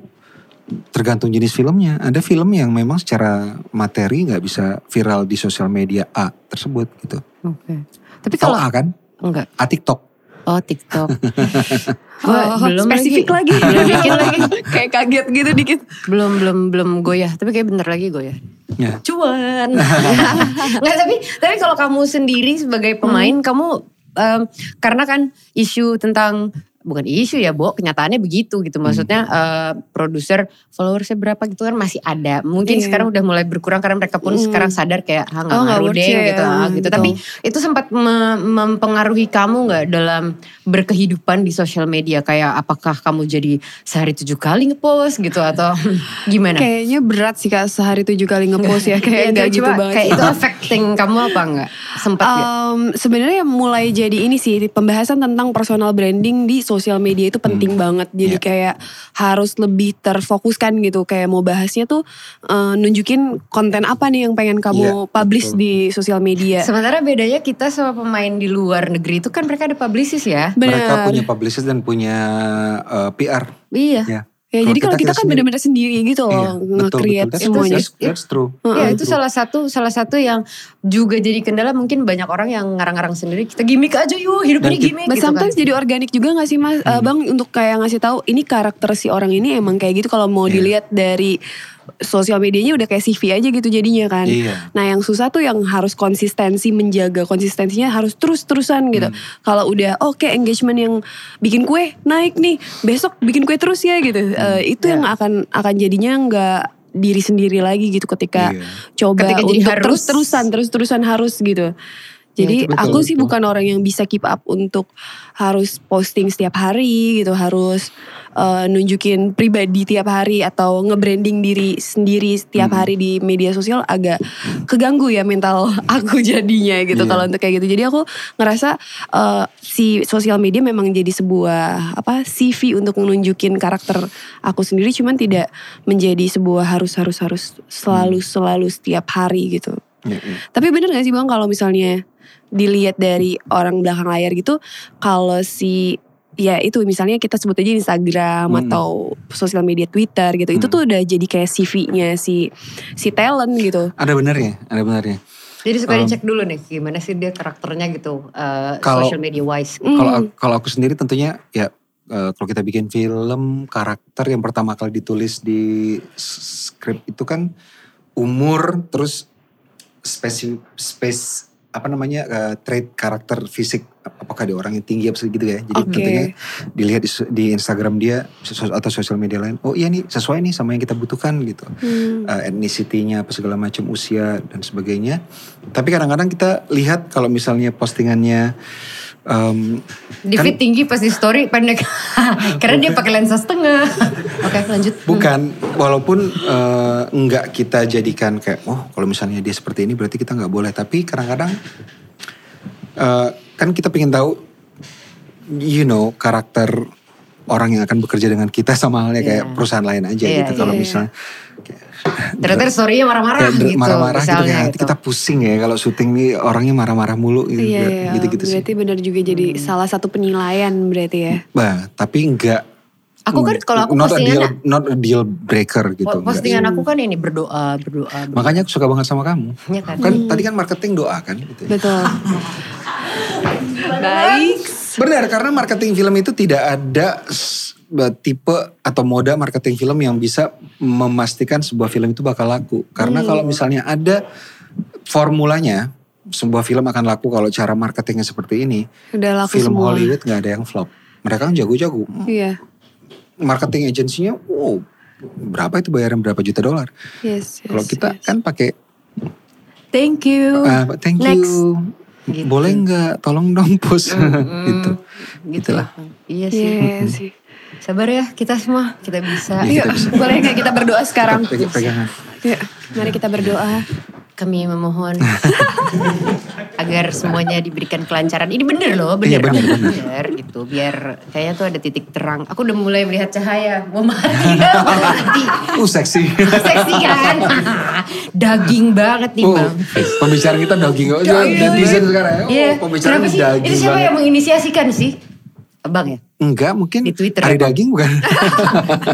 Tergantung jenis filmnya. Ada film yang memang secara materi nggak bisa viral di sosial media A tersebut gitu. Oke. Tapi kalau A kan? enggak, A TikTok. oh TikTok. (laughs) Gua Oh, belum spesifik lagi. (laughs) belum bikin lagi. Kayak kaget gitu dikit. Belum belum belum goyah, tapi kayak bentar lagi goyah. Ya. Cuan. (laughs) Nggak tapi tapi kalau kamu sendiri sebagai pemain kamu em, karena kan isu tentang bukan isu ya, Bo, kenyataannya begitu gitu. Maksudnya eh, produser followersnya berapa gitu kan masih ada. Mungkin Iya. sekarang udah mulai berkurang karena mereka pun Hmm. sekarang sadar kayak ah nggak Oh, nggak ngaruh deh it, gitu, ya. ah, gitu. Betul. Tapi itu sempat me- mempengaruhi kamu nggak dalam berkehidupan di sosial media? Kayak apakah kamu jadi sehari tujuh kali ngepost gitu atau (laughs) gimana? Kayaknya berat sih kak sehari tujuh kali ngepost ya. (laughs) Kayak Iya, gak gitu banget. Kayak itu affecting kamu apa enggak? Sempat ya? Um, sebenarnya mulai jadi ini sih pembahasan tentang personal branding di sosial media itu penting banget. Jadi Iya. kayak harus lebih terfokuskan gitu. Kayak mau bahasnya tuh eh, nunjukin konten apa nih yang pengen kamu Iya, publish betul. di sosial media. Sementara bedanya kita sama pemain di luar negeri itu kan mereka ada publicist ya. Benar. Mereka punya publicist dan punya eh, PR. Iya. Ya. Ya, jadi kalau kita, kan sendiri- benar-benar sendiri gitu Iya, loh nge-create That's, semuanya. that's, that's true. Ya itu true. salah satu salah satu yang juga jadi kendala mungkin banyak orang yang ngarang-ngarang sendiri kita gimmick aja yuk hidup Dan ini kita- gimmick But gitu kan. sometimes jadi organik juga gak sih mas Eh, bang untuk kayak ngasih tahu ini karakter si orang ini emang kayak gitu kalau mau Iya. dilihat dari sosial medianya udah kayak CV aja gitu jadinya kan. Iya. Nah yang susah tuh yang harus konsistensi menjaga konsistensinya harus terus-terusan gitu. Hmm. Kalau udah oke engagement yang bikin kue naik nih besok bikin kue terus ya gitu. Hmm. Eh, itu yang akan akan jadinya nggak diri sendiri lagi gitu ketika Iya. coba Ketika untuk terus-terusan terus-terusan harus gitu. Jadi betul, aku sih betul. bukan orang yang bisa keep up untuk harus posting setiap hari gitu, harus eh, nunjukin pribadi tiap hari atau nge-branding diri sendiri setiap Hmm. hari di media sosial agak keganggu ya mental (laughs) aku jadinya gitu Iya. kalau untuk kayak gitu. Jadi aku ngerasa eh, si sosial media memang jadi sebuah apa CV untuk nunjukin karakter aku sendiri cuman tidak menjadi sebuah harus harus harus selalu Hmm. selalu setiap hari gitu. Iya, iya. Tapi bener gak sih bang kalau misalnya dilihat dari orang belakang layar gitu, kalau si ya itu misalnya kita sebut aja Instagram Hmm. atau sosial media Twitter gitu, itu Hmm. tuh udah jadi kayak CV-nya si si talent gitu. Ada benernya, ada benernya. Jadi suka Um, dicek dulu nih gimana sih dia karakternya gitu eh, Kalau- social media wise. Kalau Hmm. aku- kalau aku sendiri tentunya ya eh, kalau kita bikin film karakter yang pertama kali ditulis di skrip itu kan umur terus spesi space apa namanya eh, trait karakter fisik apakah dia orang yang tinggi apa gitu ya jadi Oke. tentunya dilihat di, di Instagram dia atau sosial media lain oh iya nih sesuai nih sama yang kita butuhkan gitu Hmm. uh, ethnicity-nya apa segala macam usia dan sebagainya. Tapi kadang-kadang kita lihat kalau misalnya postingannya um, Di kan- tinggi pas di story pendek. (laughs) Karena dia pakai lensa setengah. Oke lanjut. bukan walaupun uh, enggak kita jadikan kayak oh kalau misalnya dia seperti ini berarti kita nggak boleh. Tapi kadang-kadang uh, kan kita pengen tahu you know karakter orang yang akan bekerja dengan kita sama halnya kayak Iya. perusahaan lain aja Iya, gitu. Kalau iya, misalnya Ternyata story-nya marah-marah gitu. marah-marah gitu misalnya nanti gitu. kita pusing ya kalau syuting nih orangnya marah-marah mulu gitu. Iya, iya. gitu-gitu sih. berarti benar juga jadi salah satu penilaian berarti ya. Bah, tapi enggak Aku kan kalau aku not a postingan deal, not a deal breaker gitu. Po- enggak Postingan sih. aku kan ini berdoa, berdoa, berdoa. Makanya aku suka banget sama kamu. Iya kan? Kan tadi kan marketing doa kan gitu. ya. Betul. Baik. Benar karena marketing film itu tidak ada tipe atau moda marketing film yang bisa memastikan sebuah film itu bakal laku. Karena kalau misalnya ada formulanya sebuah film akan laku kalau cara marketingnya seperti ini. Udah laku film semua. Hollywood nggak ada yang flop. Mereka kan jago-jago. Iya. Marketing agensinya, wow, berapa itu bayaran berapa juta dolar? Yes, yes. Kalau kita yes. kan pakai, Thank you. ah, thank Next. you, Gitu. boleh nggak, tolong dong pus, (laughs) gitu. Gitu Itulah. Iya sih. Iya sih. Sabar ya kita semua, kita bisa. Iya. Yuk, kita bisa. boleh nggak kita berdoa sekarang? Peg- pegangan. Yuk, mari kita berdoa. Kami memohon (laughs) agar semuanya diberikan kelancaran. Ini bener loh, bener. Iya, bener, bener. bener gitu. Biar kayaknya tuh ada titik terang. Aku udah mulai melihat cahaya. Mau mati ya, (laughs) mau mati. Uh seksi. Seksi kan? (laughs) Daging banget nih Oh, bang. pembicaraan kita daging oh, netizen sekarang ya. Oh, Iya. pembicaraan Kenapa sih? daging Ini siapa banget. yang menginisiasikan sih? Abang ya? Enggak, mungkin Di Twitter hari ya, daging bukan?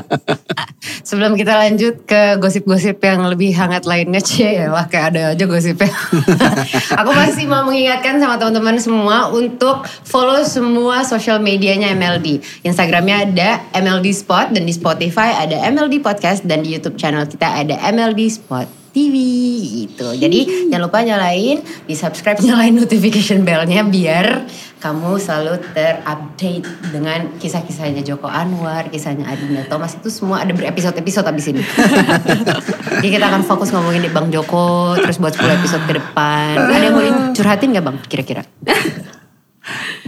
(laughs) Sebelum kita lanjut ke gosip-gosip yang lebih hangat lainnya, cie lah kayak ada aja gosipnya. (laughs) Aku masih mau mengingatkan sama teman-teman semua untuk follow semua social medianya MLD. Instagramnya ada MLD Spot dan di Spotify ada MLD Podcast dan di YouTube channel kita ada MLD Spot TV gitu. Jadi jangan lupa nyalain, di subscribe, nyalain notification bellnya biar kamu selalu terupdate dengan kisah-kisahnya Joko Anwar, kisahnya Adinda Thomas itu semua ada berepisode-episode abis ini. (laughs) Jadi kita akan fokus ngomongin di Bang Joko, terus buat 10 episode ke depan. Ada yang mau curhatin gak Bang kira-kira?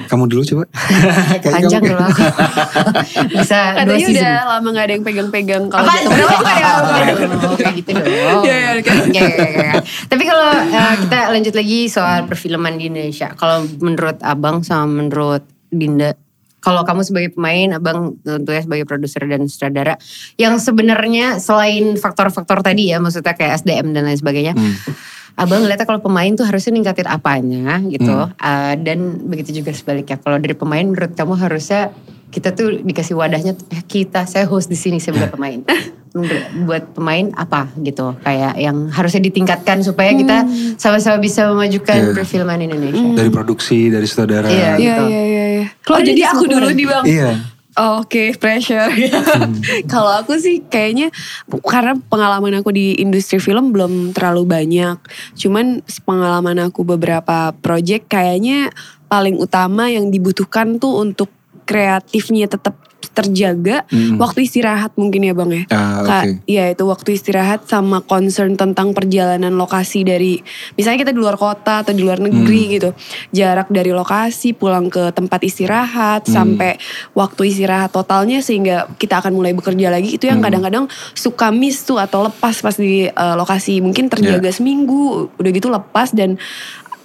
Kamu dulu coba. (laughs) Panjang dulu aku. (laughs) Bisa dua Katanya season. udah lama gak ada yang pegang-pegang kalau gitu. Ya? (laughs) Oh, kayak gitu dong. Iya, iya, oke. Tapi kalau uh, kita lanjut lagi soal perfilman di Indonesia. Kalau menurut Abang sama menurut Dinda, kalau kamu sebagai pemain, Abang tentunya sebagai produser dan sutradara, yang sebenarnya selain faktor-faktor tadi ya, maksudnya kayak SDM dan lain sebagainya, Hmm. Abang ngeliatnya kalau pemain tuh harusnya ningkatin apanya gitu, Hmm. Uh, dan begitu juga sebaliknya. Kalau dari pemain, menurut kamu harusnya kita tuh dikasih wadahnya, eh, kita saya host di sini sebagai (laughs) pemain. Menurut- buat pemain apa gitu, kayak yang harusnya ditingkatkan supaya kita sama-sama bisa memajukan Iya. perfilman Indonesia. Dari produksi, dari saudara. Iya. Iya, gitu. iya, iya. iya. Oh, Oh, jadi jadi aku dulu nih bang. Iya. Oh, Oke, pressure. (laughs) Kalau aku sih kayaknya karena pengalaman aku di industri film belum terlalu banyak. Cuman pengalaman aku beberapa project kayaknya paling utama yang dibutuhkan tuh untuk kreatifnya tetap terjaga Mm. waktu istirahat mungkin ya bang ya. Ah, Kak, ya itu waktu istirahat sama concern tentang perjalanan lokasi dari misalnya kita di luar kota atau di luar negeri Hmm. gitu. Jarak dari lokasi pulang ke tempat istirahat Hmm. sampai waktu istirahat totalnya sehingga kita akan mulai bekerja lagi itu yang Hmm. kadang-kadang suka miss tuh atau lepas pas di uh, lokasi. Mungkin terjaga Ya. seminggu udah gitu lepas dan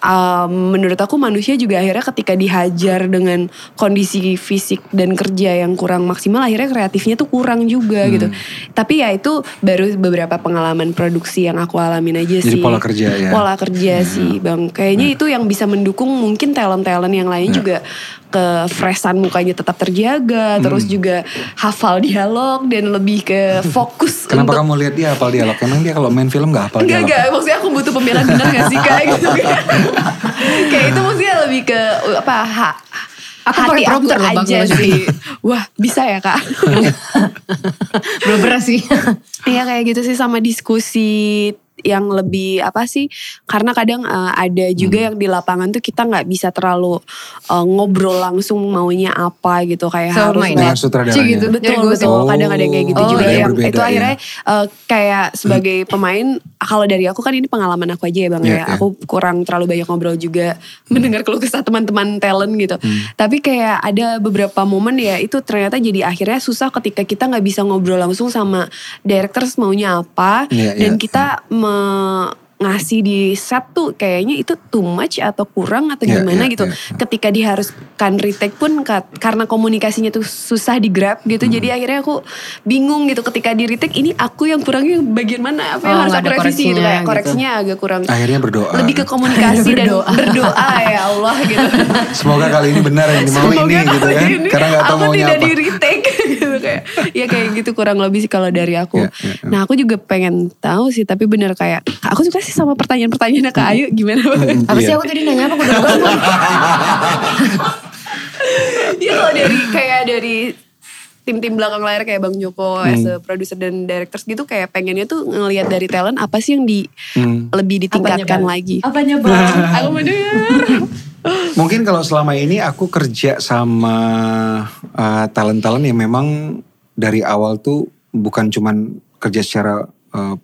um, menurut aku manusia juga akhirnya ketika dihajar dengan kondisi fisik dan kerja yang kurang maksimal akhirnya kreatifnya tuh kurang juga Hmm. gitu. Tapi ya itu baru beberapa pengalaman produksi yang aku alamin aja Jadi sih. pola kerja ya. Pola kerja sih bang. Kayaknya itu yang bisa mendukung mungkin talent-talent yang lain Ya. juga ke freshan mukanya tetap Hmm. terjaga. Terus juga hafal dialog dan lebih ke (laughs) fokus Kenapa untuk kamu lihat dia hafal dialog? Emang dia kalau main film gak hafal Enggak, dialog? enggak. Maksudnya aku butuh pembelaan bener gak sih kak? (laughs) Gitu. Kayak itu maksudnya lebih ke apa? Ha, Aku hati pakai aku prompter loh, aja sih. Wah bisa ya kak? Belum pernah sih. Iya kayak gitu sih sama diskusi yang lebih apa sih karena kadang eh, ada juga yang di lapangan tuh kita nggak bisa terlalu eh, ngobrol langsung maunya apa gitu kayak Sama harus Dengan sutradaranya. Cik gitu. betul gosip. betul kadang ada yang kayak gitu Oh, juga yang yang berbeda, itu ya. akhirnya eh, kayak sebagai pemain kalau dari aku kan ini pengalaman aku aja ya bang Iya, ya iya. aku kurang terlalu banyak ngobrol juga (laughs) mendengar keluh kesah teman-teman talent gitu Hmm. tapi kayak ada beberapa momen ya itu ternyata jadi akhirnya susah ketika kita nggak bisa ngobrol langsung sama directors maunya apa Iya, dan iya. kita me- ngasih di set tuh kayaknya itu too much atau kurang atau gimana iya, gitu. iya. Ketika diharuskan retake pun ka- karena komunikasinya tuh susah di grab gitu. Hmm. Jadi akhirnya aku bingung gitu ketika di retake ini aku yang kurangnya bagian mana apa yang Oh, harus aku ada revisi gitu. koreksinya Kayak gitu. koreksinya agak kurang. Akhirnya berdoa. Lebih ke komunikasi dan Berdoa. berdoa ya Allah gitu. (laughs) Semoga kali ini benar yang dimau ini gitu kan. ini Karena gak tahu aku maunya tidak apa. di retake (laughs) gitu kayak. Ya kayak gitu kurang lebih sih kalau dari aku. Ya, ya, ya. Nah aku juga pengen tahu sih tapi bener kayak aku suka sih sama pertanyaan-pertanyaannya Kak Ayu gimana? Hmm, Apa sih iya. aku tadi nanya apa? Aku udah. (laughs) Iya kalau dari kayak dari tim-tim belakang layar kayak Bang Joko as a producer dan directors gitu kayak pengennya tuh ngelihat dari talent apa sih yang di Hmm. lebih ditingkatkan Bang? lagi. Apanya bang? (laughs) Aku mau denger. (laughs) Mungkin kalau selama ini aku kerja sama uh, talent-talent yang memang dari awal tuh bukan cuman kerja secara uh,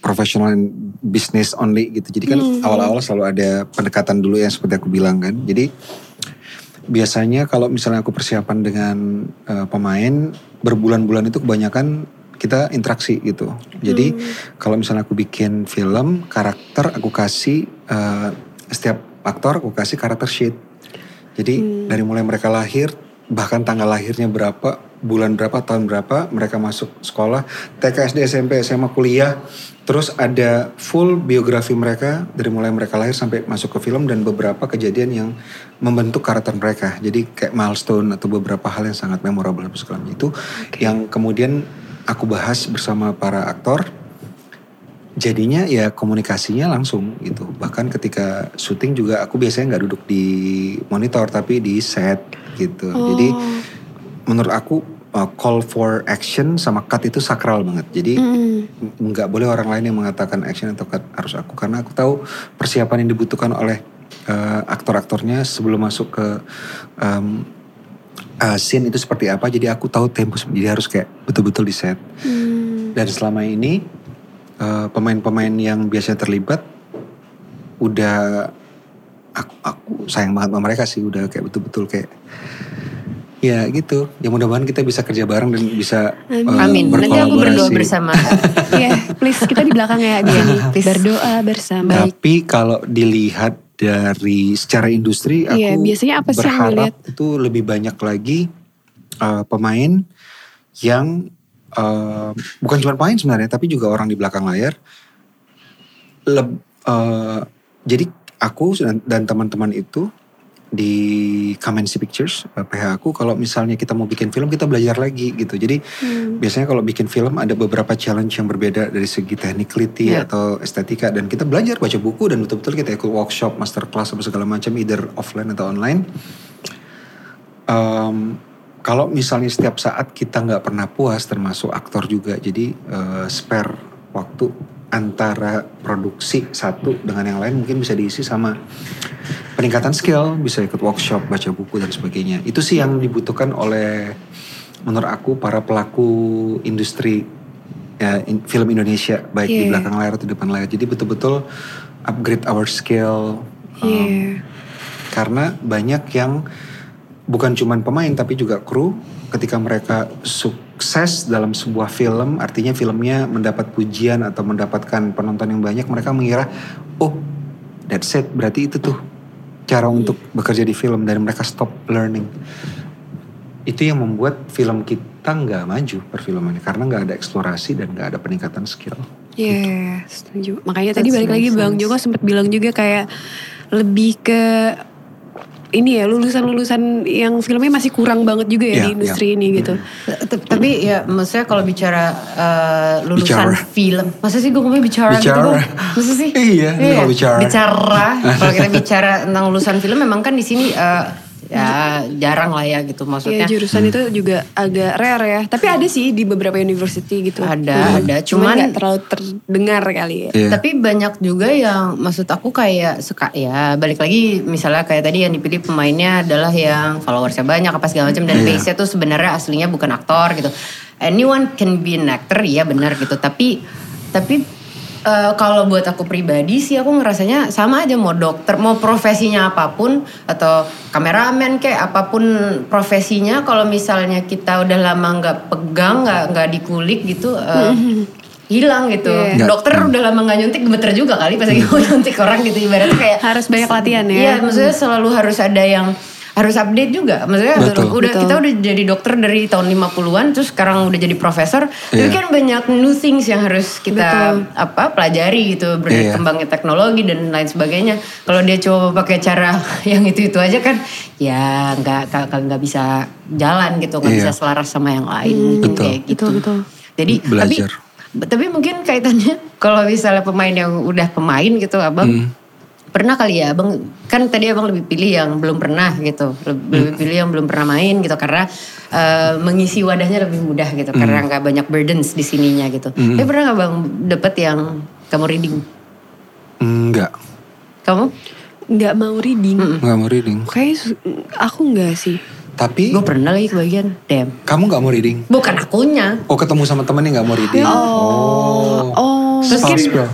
profesional and business only gitu. Jadi kan awal-awal selalu ada pendekatan dulu yang seperti aku bilang kan. Jadi biasanya kalau misalnya aku persiapan dengan uh, pemain berbulan-bulan itu kebanyakan kita interaksi gitu. Jadi kalau misalnya aku bikin film karakter aku kasih uh, setiap aktor aku kasih karakter sheet. Jadi dari mulai mereka lahir bahkan tanggal lahirnya berapa, bulan berapa, tahun berapa mereka masuk sekolah, TK, SD, SMP, SMA, kuliah, terus ada full biografi mereka dari mulai mereka lahir sampai masuk ke film dan beberapa kejadian yang membentuk karakter mereka. Jadi kayak milestone atau beberapa hal yang sangat memorable segala itu yang kemudian aku bahas bersama para aktor. Jadinya ya komunikasinya langsung gitu. Bahkan ketika syuting juga aku biasanya nggak duduk di monitor tapi di set gitu. Jadi menurut aku uh, call for action sama cut itu sakral banget. Jadi nggak boleh orang lain yang mengatakan action atau cut harus aku. Karena aku tahu persiapan yang dibutuhkan oleh uh, aktor-aktornya sebelum masuk ke um, uh, scene itu seperti apa. Jadi aku tahu tempo jadi harus kayak betul-betul di set. Dan selama ini eh, pemain-pemain yang biasanya terlibat udah aku, aku sayang banget sama mereka sih. Udah kayak betul-betul kayak ya gitu ya mudah-mudahan kita bisa kerja bareng dan bisa eh, Amin. Nanti aku berdoa bersama. (laughs) Iya, please kita di belakang ya di sini. Berdoa bersama. Tapi kalau dilihat dari secara industri, aku Iya, biasanya apa sih yang berharap dilihat? itu lebih banyak lagi uh, pemain yang uh, bukan cuma pemain sebenarnya, tapi juga orang di belakang layar. Leb- uh, jadi aku dan teman-teman itu di Kamensi Pictures, uh, PH aku, kalau misalnya kita mau bikin film, kita belajar lagi gitu. Jadi Hmm. biasanya kalau bikin film ada beberapa challenge yang berbeda dari segi technicality Iya. atau estetika dan kita belajar baca buku dan betul-betul kita ikut workshop, masterclass apa segala macam either offline atau online. Em, kalau misalnya setiap saat kita nggak pernah puas termasuk aktor juga jadi eh, spare waktu antara produksi satu dengan yang lain mungkin bisa diisi sama peningkatan skill bisa ikut workshop baca buku dan sebagainya itu sih yang dibutuhkan oleh menurut aku para pelaku industri ya, in- film Indonesia baik di Iya. belakang layar atau di depan layar jadi betul-betul upgrade our skill um, Iya. karena banyak yang bukan cuman pemain tapi juga kru ketika mereka sukses dalam sebuah film artinya filmnya mendapat pujian atau mendapatkan penonton yang banyak mereka mengira oh that's it. Berarti itu tuh cara untuk bekerja di film dan mereka stop learning. Itu yang membuat film kita nggak maju perfilmannya karena nggak ada eksplorasi dan nggak ada peningkatan skill. Iya, setuju. Makanya tadi That's balik lagi make Bang sense. Joko sempat bilang juga kayak lebih ke ini ya lulusan-lulusan yang filmnya masih kurang banget juga ya Iya, di industri ini gitu. Tapi ya maksudnya kalau bicara eh, lulusan Bicara. film, masa sih gue ngomongnya bicara, Bicara. gitu? Masa sih? Iya, kalau bicara. Bicara. (laughs) kalau kita bicara tentang lulusan film memang kan di sini eh, ya jarang lah ya gitu Iya maksudnya. jurusan itu juga agak rare ya. Tapi ada sih di beberapa university gitu. Ada, ada. Cuman Cuman- nggak terlalu terdengar kali ya. Iya. Tapi banyak juga yang maksud aku kayak suka ya balik lagi misalnya kayak tadi yang dipilih pemainnya adalah yang followersnya banyak apa segala macam dan Iya. base-nya tuh sebenarnya aslinya bukan aktor gitu. Anyone can be an actor ya benar gitu. Tapi tapi eh, kalau buat aku pribadi sih aku ngerasanya sama aja mau dokter mau profesinya apa pun atau kameramen kayak apa pun profesinya kalau misalnya kita udah lama nggak pegang nggak nggak dikulik gitu eh, (laughs) hilang gitu. Iya. Dokter udah lama nggak nyuntik gemeter juga kali pas lagi mau (laughs) nyuntik orang gitu ibaratnya kayak Harus banyak latihan ya. Iya, maksudnya selalu harus ada yang harus update juga. Maksudnya Betul. udah Betul. kita udah jadi dokter dari tahun 50-an terus sekarang udah jadi profesor. Tapi Iya. kan banyak new things yang harus kita Betul. apa pelajari gitu, Iya. berkembangnya teknologi dan lain sebagainya. Kalau dia coba pakai cara (laughs) yang itu-itu aja kan ya nggak nggak nggak bisa jalan gitu, nggak Iya. bisa selaras sama yang lain mungkin Betul. kayak gitu. Betul, betul. Jadi Belajar. tapi tapi mungkin kaitannya (laughs) kalau misalnya pemain yang udah pemain gitu abang Hmm. Pernah kali ya abang kan tadi abang lebih pilih yang belum pernah gitu lebih, lebih pilih yang belum pernah main gitu karena eh, mengisi wadahnya lebih mudah gitu karena nggak banyak burdens di sininya gitu. Tapi pernah nggak bang dapet yang kamu reading? Enggak, Kamu? Nggak mau reading. enggak mau reading. Kayak aku nggak sih. Tapi Gue pernah lagi kebagian. Damn. kamu nggak mau reading? Bukan akunya. Oh ketemu sama temen yang nggak mau reading? Oh. Oh, Terus Spill, kan- spill.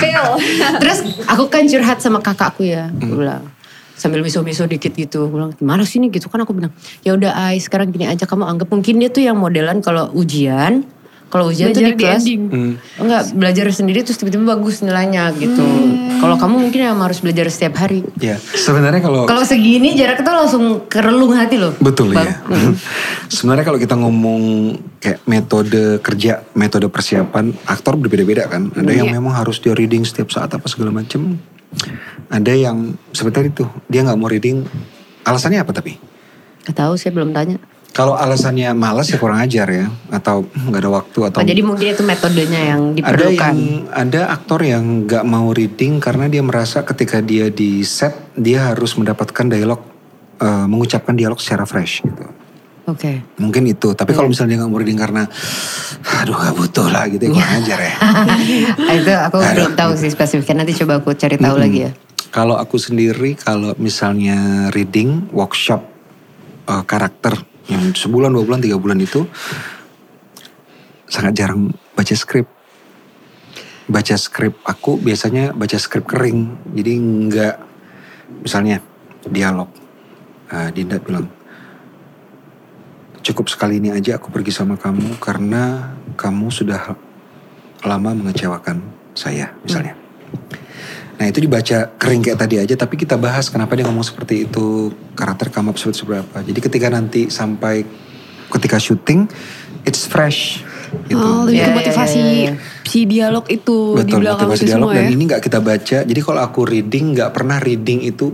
Fail. (laughs) Terus aku kan curhat sama kakakku ya, aku bilang sambil miso-miso dikit gitu, aku bilang gimana sih ini? Gitu kan aku bilang ya udah Ai sekarang gini aja. Kamu anggap mungkin dia tuh yang modelan kalau ujian, kalau ujian tuh di Belajar di kelas. Hmm. enggak belajar sendiri terus tiba-tiba bagus nilainya gitu. Kalau kamu mungkin yang harus belajar setiap hari. Ya, sebenarnya kalau Kalau segini jaraknya tuh langsung kerelung hati loh. Betul Bang. ya. (laughs) Sebenarnya kalau kita ngomong kayak metode kerja, metode persiapan, aktor berbeda-beda kan. Ada yang Iya. memang harus dia reading setiap saat apa segala macem. Ada yang seperti itu, dia nggak mau reading. Alasannya apa tapi? Gak tahu saya belum tanya. Kalau alasannya malas ya kurang ajar ya, atau nggak ada waktu atau Oh, jadi mungkin itu metodenya yang ada diperlukan. yang ada aktor yang nggak mau reading karena dia merasa ketika dia di set dia harus mendapatkan dialog, eh, mengucapkan dialog secara fresh gitu. Oke. Mungkin itu. Tapi Iya. kalau misalnya dia nggak mau reading karena, aduh gak butuh lah gitu ya kurang ajar ya. (laughs) Itu aku Aduh, belum tahu sih spesifiknya nanti coba aku cari tahu lagi ya. Kalau aku sendiri kalau misalnya reading workshop eh, karakter yang sebulan, dua bulan, tiga bulan itu sangat jarang baca skrip. Baca skrip aku biasanya baca skrip kering. Jadi nggak misalnya dialog. Eh, Dinda bilang cukup sekali ini aja aku pergi sama kamu karena kamu sudah lama mengecewakan saya misalnya. Nah itu dibaca kering kayak tadi aja tapi kita bahas kenapa dia ngomong seperti itu karakter kamu seperti seberapa. Jadi ketika nanti sampai ketika syuting it's fresh gitu. Oh, lebih Iya, ke iya, motivasi iya, iya. si dialog itu di Betul belakang motivasi itu dialog semua dan ya. ini nggak kita baca. Jadi kalau aku reading nggak pernah reading itu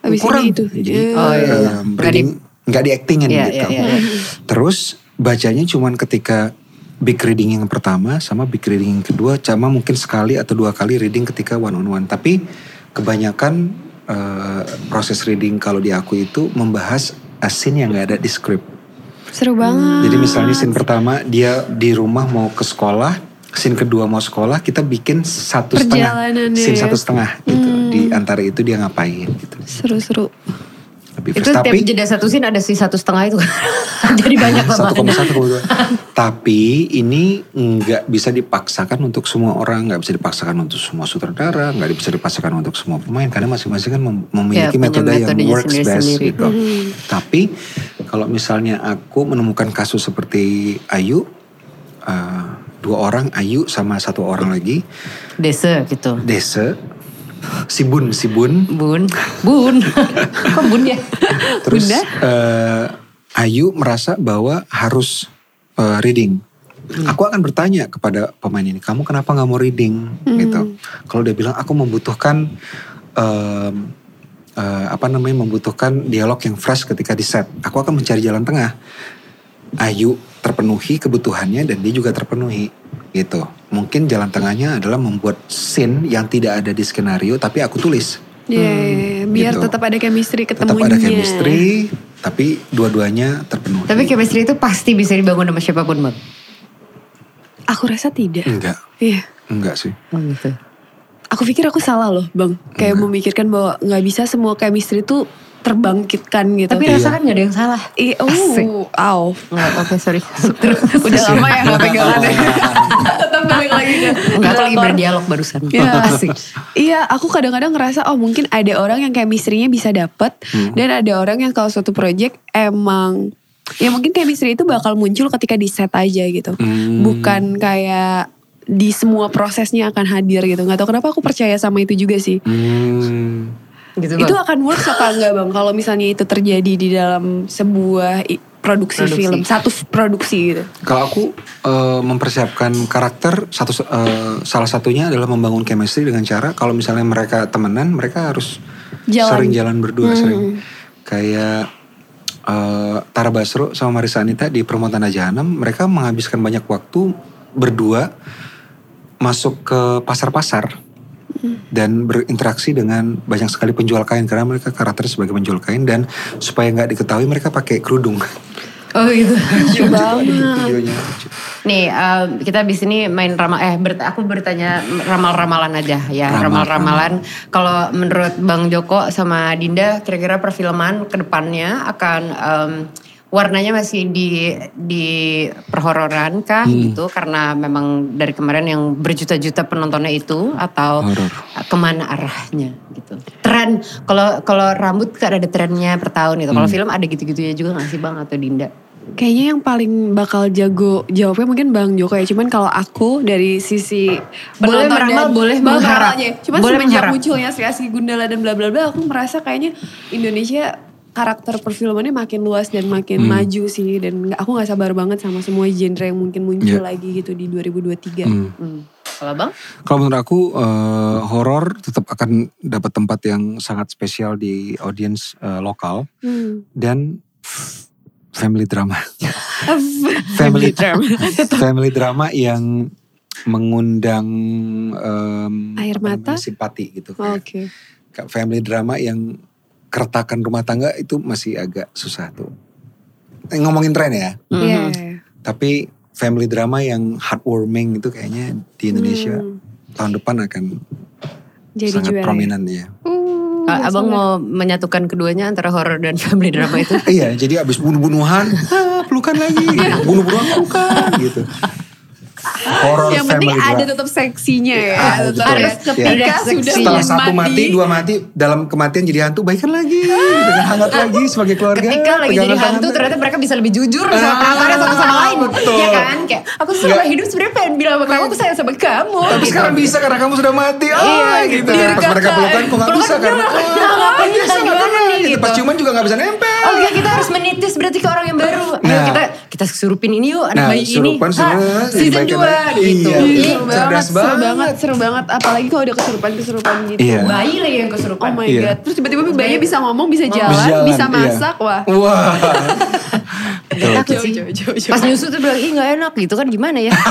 Habis kurang. ini itu. Jadi Eh, Oh, iya, iya. um, Nggak reading nggak di actingin Iya, gitu. iya, iya, iya. Terus bacanya cuman ketika big reading yang pertama sama big reading yang kedua sama mungkin sekali atau dua kali reading ketika one on one. Tapi kebanyakan eh, proses reading kalau di aku itu membahas a scene yang nggak ada di script. Seru banget. Jadi misalnya scene pertama dia di rumah mau ke sekolah, scene kedua mau sekolah, kita bikin satu setengah, scene ya. satu setengah gitu. Di antara itu dia ngapain gitu. Seru-seru. Lebih Itu tiap tapi jeda satu scene ada si satu setengah itu. (laughs) Jadi banyak satu koma satu koma dua. (laughs) Tapi ini nggak bisa dipaksakan untuk semua orang, nggak bisa dipaksakan untuk semua sutradara, nggak bisa dipaksakan untuk semua pemain karena masing-masing kan mem- memiliki Ya, metode yang works best sendiri-sendiri. gitu. Tapi kalau misalnya aku menemukan kasus seperti Ayu, eh, dua orang Ayu sama satu orang lagi Desa gitu. Dese, si Bun, si Bun, Bun. Bun. (laughs) Kok bun ya? Terus Bunda? eh, Ayu merasa bahwa harus eh, reading. Aku akan bertanya kepada pemain ini, kamu kenapa nggak mau reading? Gitu. Kalau dia bilang aku membutuhkan em, eh, apa namanya membutuhkan dialog yang fresh ketika di set. Aku akan mencari jalan tengah. Ayu terpenuhi kebutuhannya dan dia juga terpenuhi gitu. Mungkin jalan tengahnya adalah membuat scene yang tidak ada di skenario tapi aku tulis. Ya, biar gitu. tetap ada chemistry Tetap ketemunya. ada chemistry, tapi dua-duanya terpenuhi. Tapi chemistry itu pasti bisa dibangun sama siapa pun bang. Aku rasa tidak. enggak, Iya. enggak sih. Oh gitu. Aku pikir aku salah loh bang. Kayak memikirkan bahwa nggak bisa semua chemistry itu terbangkitkan gitu. Tapi rasa kan gak ada yang salah. Iya, Asik. oh, aw. Nggak, oke sorry. (laughs) Udah lama ya gak pegangannya. Tetap balik lagi ke lagi berdialog barusan. Iya. (laughs) Asik. Iya, aku kadang-kadang ngerasa oh mungkin ada orang yang chemistry-nya bisa dapet Hmm. dan ada orang yang kalau suatu project emang ya mungkin chemistry itu bakal muncul ketika di set aja gitu. Hmm. Bukan kayak di semua prosesnya akan hadir gitu. Nggak tahu kenapa aku percaya sama itu juga sih. Hmm. Gitu Itu akan works apa enggak bang? Kalau misalnya itu terjadi di dalam sebuah produksi, Produksi. film, satu produksi gitu. Kalau aku eh, mempersiapkan karakter satu eh, salah satunya adalah membangun chemistry dengan cara kalau misalnya mereka temenan mereka harus Jalan. sering jalan berdua Hmm. sering kayak eh, Tara Basro sama Marisa Anita di Perempuan Tanah Jahanam mereka menghabiskan banyak waktu berdua masuk ke pasar-pasar dan berinteraksi dengan banyak sekali penjual kain karena mereka karakter sebagai penjual kain dan supaya nggak diketahui mereka pakai kerudung Oh gitu. (laughs) Lucu banget. Nih eh, kita di sini main ramal eh bert- aku bertanya ramal-ramalan aja ya Ramal- ramal-ramalan. Kalau menurut Bang Joko sama Dinda kira-kira perfilman ke depannya akan em, warnanya masih di di perhororan kah Hmm. gitu karena memang dari kemarin yang berjuta-juta penontonnya itu atau Horor. ke mana arahnya gitu. Tren kalau kalau rambut kan ada trennya per tahun gitu. Kalau Hmm. film ada gitu-gitunya juga gak sih Bang atau Dinda? Kayaknya yang paling bakal jago jawabnya mungkin Bang Joko ya. Cuman kalau aku dari sisi Boleh meramal, dan boleh Bang mengharap. Cuman Boleh semenjak mengharap. munculnya Sri Asri Gundala dan bla bla bla, aku merasa kayaknya Indonesia karakter perfilmannya makin luas dan makin Hmm. maju sih dan aku nggak sabar banget sama semua genre yang mungkin muncul Iya. lagi gitu di 2023. Hmm. Hmm. Kalau Bang? Kalau menurut aku eh, horor tetap akan dapat tempat yang sangat spesial di audiens eh, lokal Hmm. dan family drama. (laughs) family (laughs) family drama yang mengundang em, Air mata? simpati gitu. Oke. Kayak Family drama yang keretakan rumah tangga itu masih agak susah tuh. Eh, ngomongin tren ya, Iya. tapi family drama yang heartwarming itu kayaknya di Indonesia Hmm. tahun depan akan Jadi sangat juara. prominent ya. Ah, Abang mau menyatukan keduanya antara horor dan family drama itu? (laughs) iya, jadi abis bunuh-bunuhan, (laughs) ah, pelukan lagi, bunuh-bunuhan pelukan gitu. (laughs) Horror Yang penting family ada tetap seksinya ya. Ah, tetap betul. ya. Harus Ketika kepindah sudah. Setelah satu mati, dua mati, dalam kematian jadi hantu, baikan lagi, dengan hangat lagi sebagai keluarga. Ketika lagi jadi hantu ternyata mereka bisa lebih jujur sama Ah, perasaannya satu sama lain. betul. Ya kan? Kayak aku selama hidup sebenarnya pengen bilang sama kamu aku sayang sama kamu. Tapi gitu. sekarang bisa karena kamu sudah mati. Oh, Iya, gitu. Pas mereka pelukan kok gak bisa karena oh, bisa gimana gitu. Pas ciuman juga gak bisa nempel. Oh iya kita harus menitis berarti ke orang yang baru. Ayo Nah. kita kita surupin ini yuk anak Nah, bayi ini. surupan Hah, semua, season dibaikin 2 lagi. Gitu. Iya, Ih, Seru banget, cerdas seru banget. banget, seru banget. Apalagi kalau udah kesurupan-kesurupan gitu. Iya. Bayi lagi yang Oh kesurupan. my Iya. god. Terus tiba-tiba bayinya bisa ngomong, bisa jalan, Bisa jalan, bisa iya. masak. Wah. Wah. Gak (laughs) takut sih. jauh, jauh, jauh. Pas nyusu tuh bilang, ih gak enak gitu kan gimana ya. (laughs)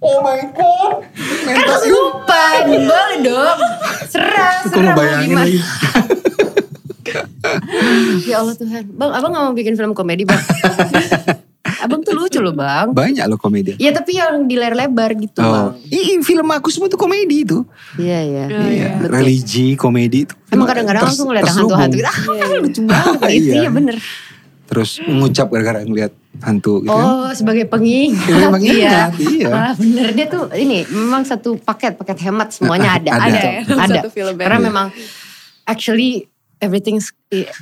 Oh my god. kan Mental itu. kesurupan, boleh dong. Serah, Kok serah mau ngebayangin gimana. lagi. (laughs) Ya Allah Tuhan. Bang, abang gak mau bikin film komedi bang? Abang tuh lucu loh bang. Banyak loh komedi. Ya tapi yang di layar lebar gitu Oh, bang. Ih, film aku semua tuh komedi itu. Iya iya. Iya, Betul. religi, komedi itu. Emang kadang-kadang langsung ngeliat hantu-hantu gitu. Ah (laughs) lucu (laughs) banget. Itu Iya. ya bener. Terus mengucap gara-gara ngeliat hantu gitu kan. Oh sebagai pengingat. Sebagai pengingat, iya. Ah, bener dia tuh ini memang satu paket paket hemat semuanya ada. Ada. Ada. (laughs) ya, ada. satu film ya. Karena Iya. memang actually everything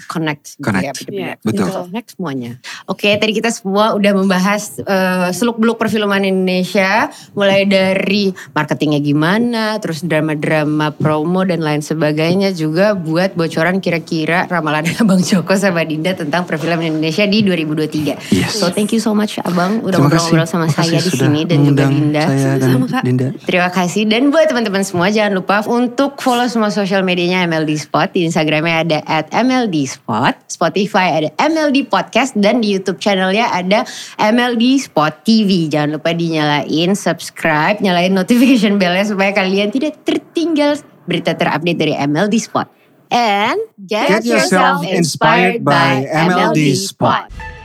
connect. Connect. Ya, Betul. Connect semuanya. Oke, tadi kita semua udah membahas eh, seluk-beluk perfilman Indonesia, mulai dari marketingnya gimana, terus drama-drama promo dan lain sebagainya juga buat bocoran kira-kira ramalan (laughs) Abang Joko sama Dinda tentang perfilman Indonesia di 2023. Yes. So thank you so much Abang udah ngobrol-ngobrol sama Terima saya di sini dan juga Dinda. Saya dan Sama-sama, Kak. Dinda. Terima kasih dan buat teman-teman semua jangan lupa untuk follow semua sosial medianya MLD Spot di Instagramnya ada at MLD Spot, Spotify ada MLD Podcast dan di YouTube channelnya ada MLD Spot TV. Jangan lupa dinyalain subscribe, nyalain notification bellnya supaya kalian tidak tertinggal berita terupdate dari MLD Spot. And get, Get yourself inspired by MLD Spot.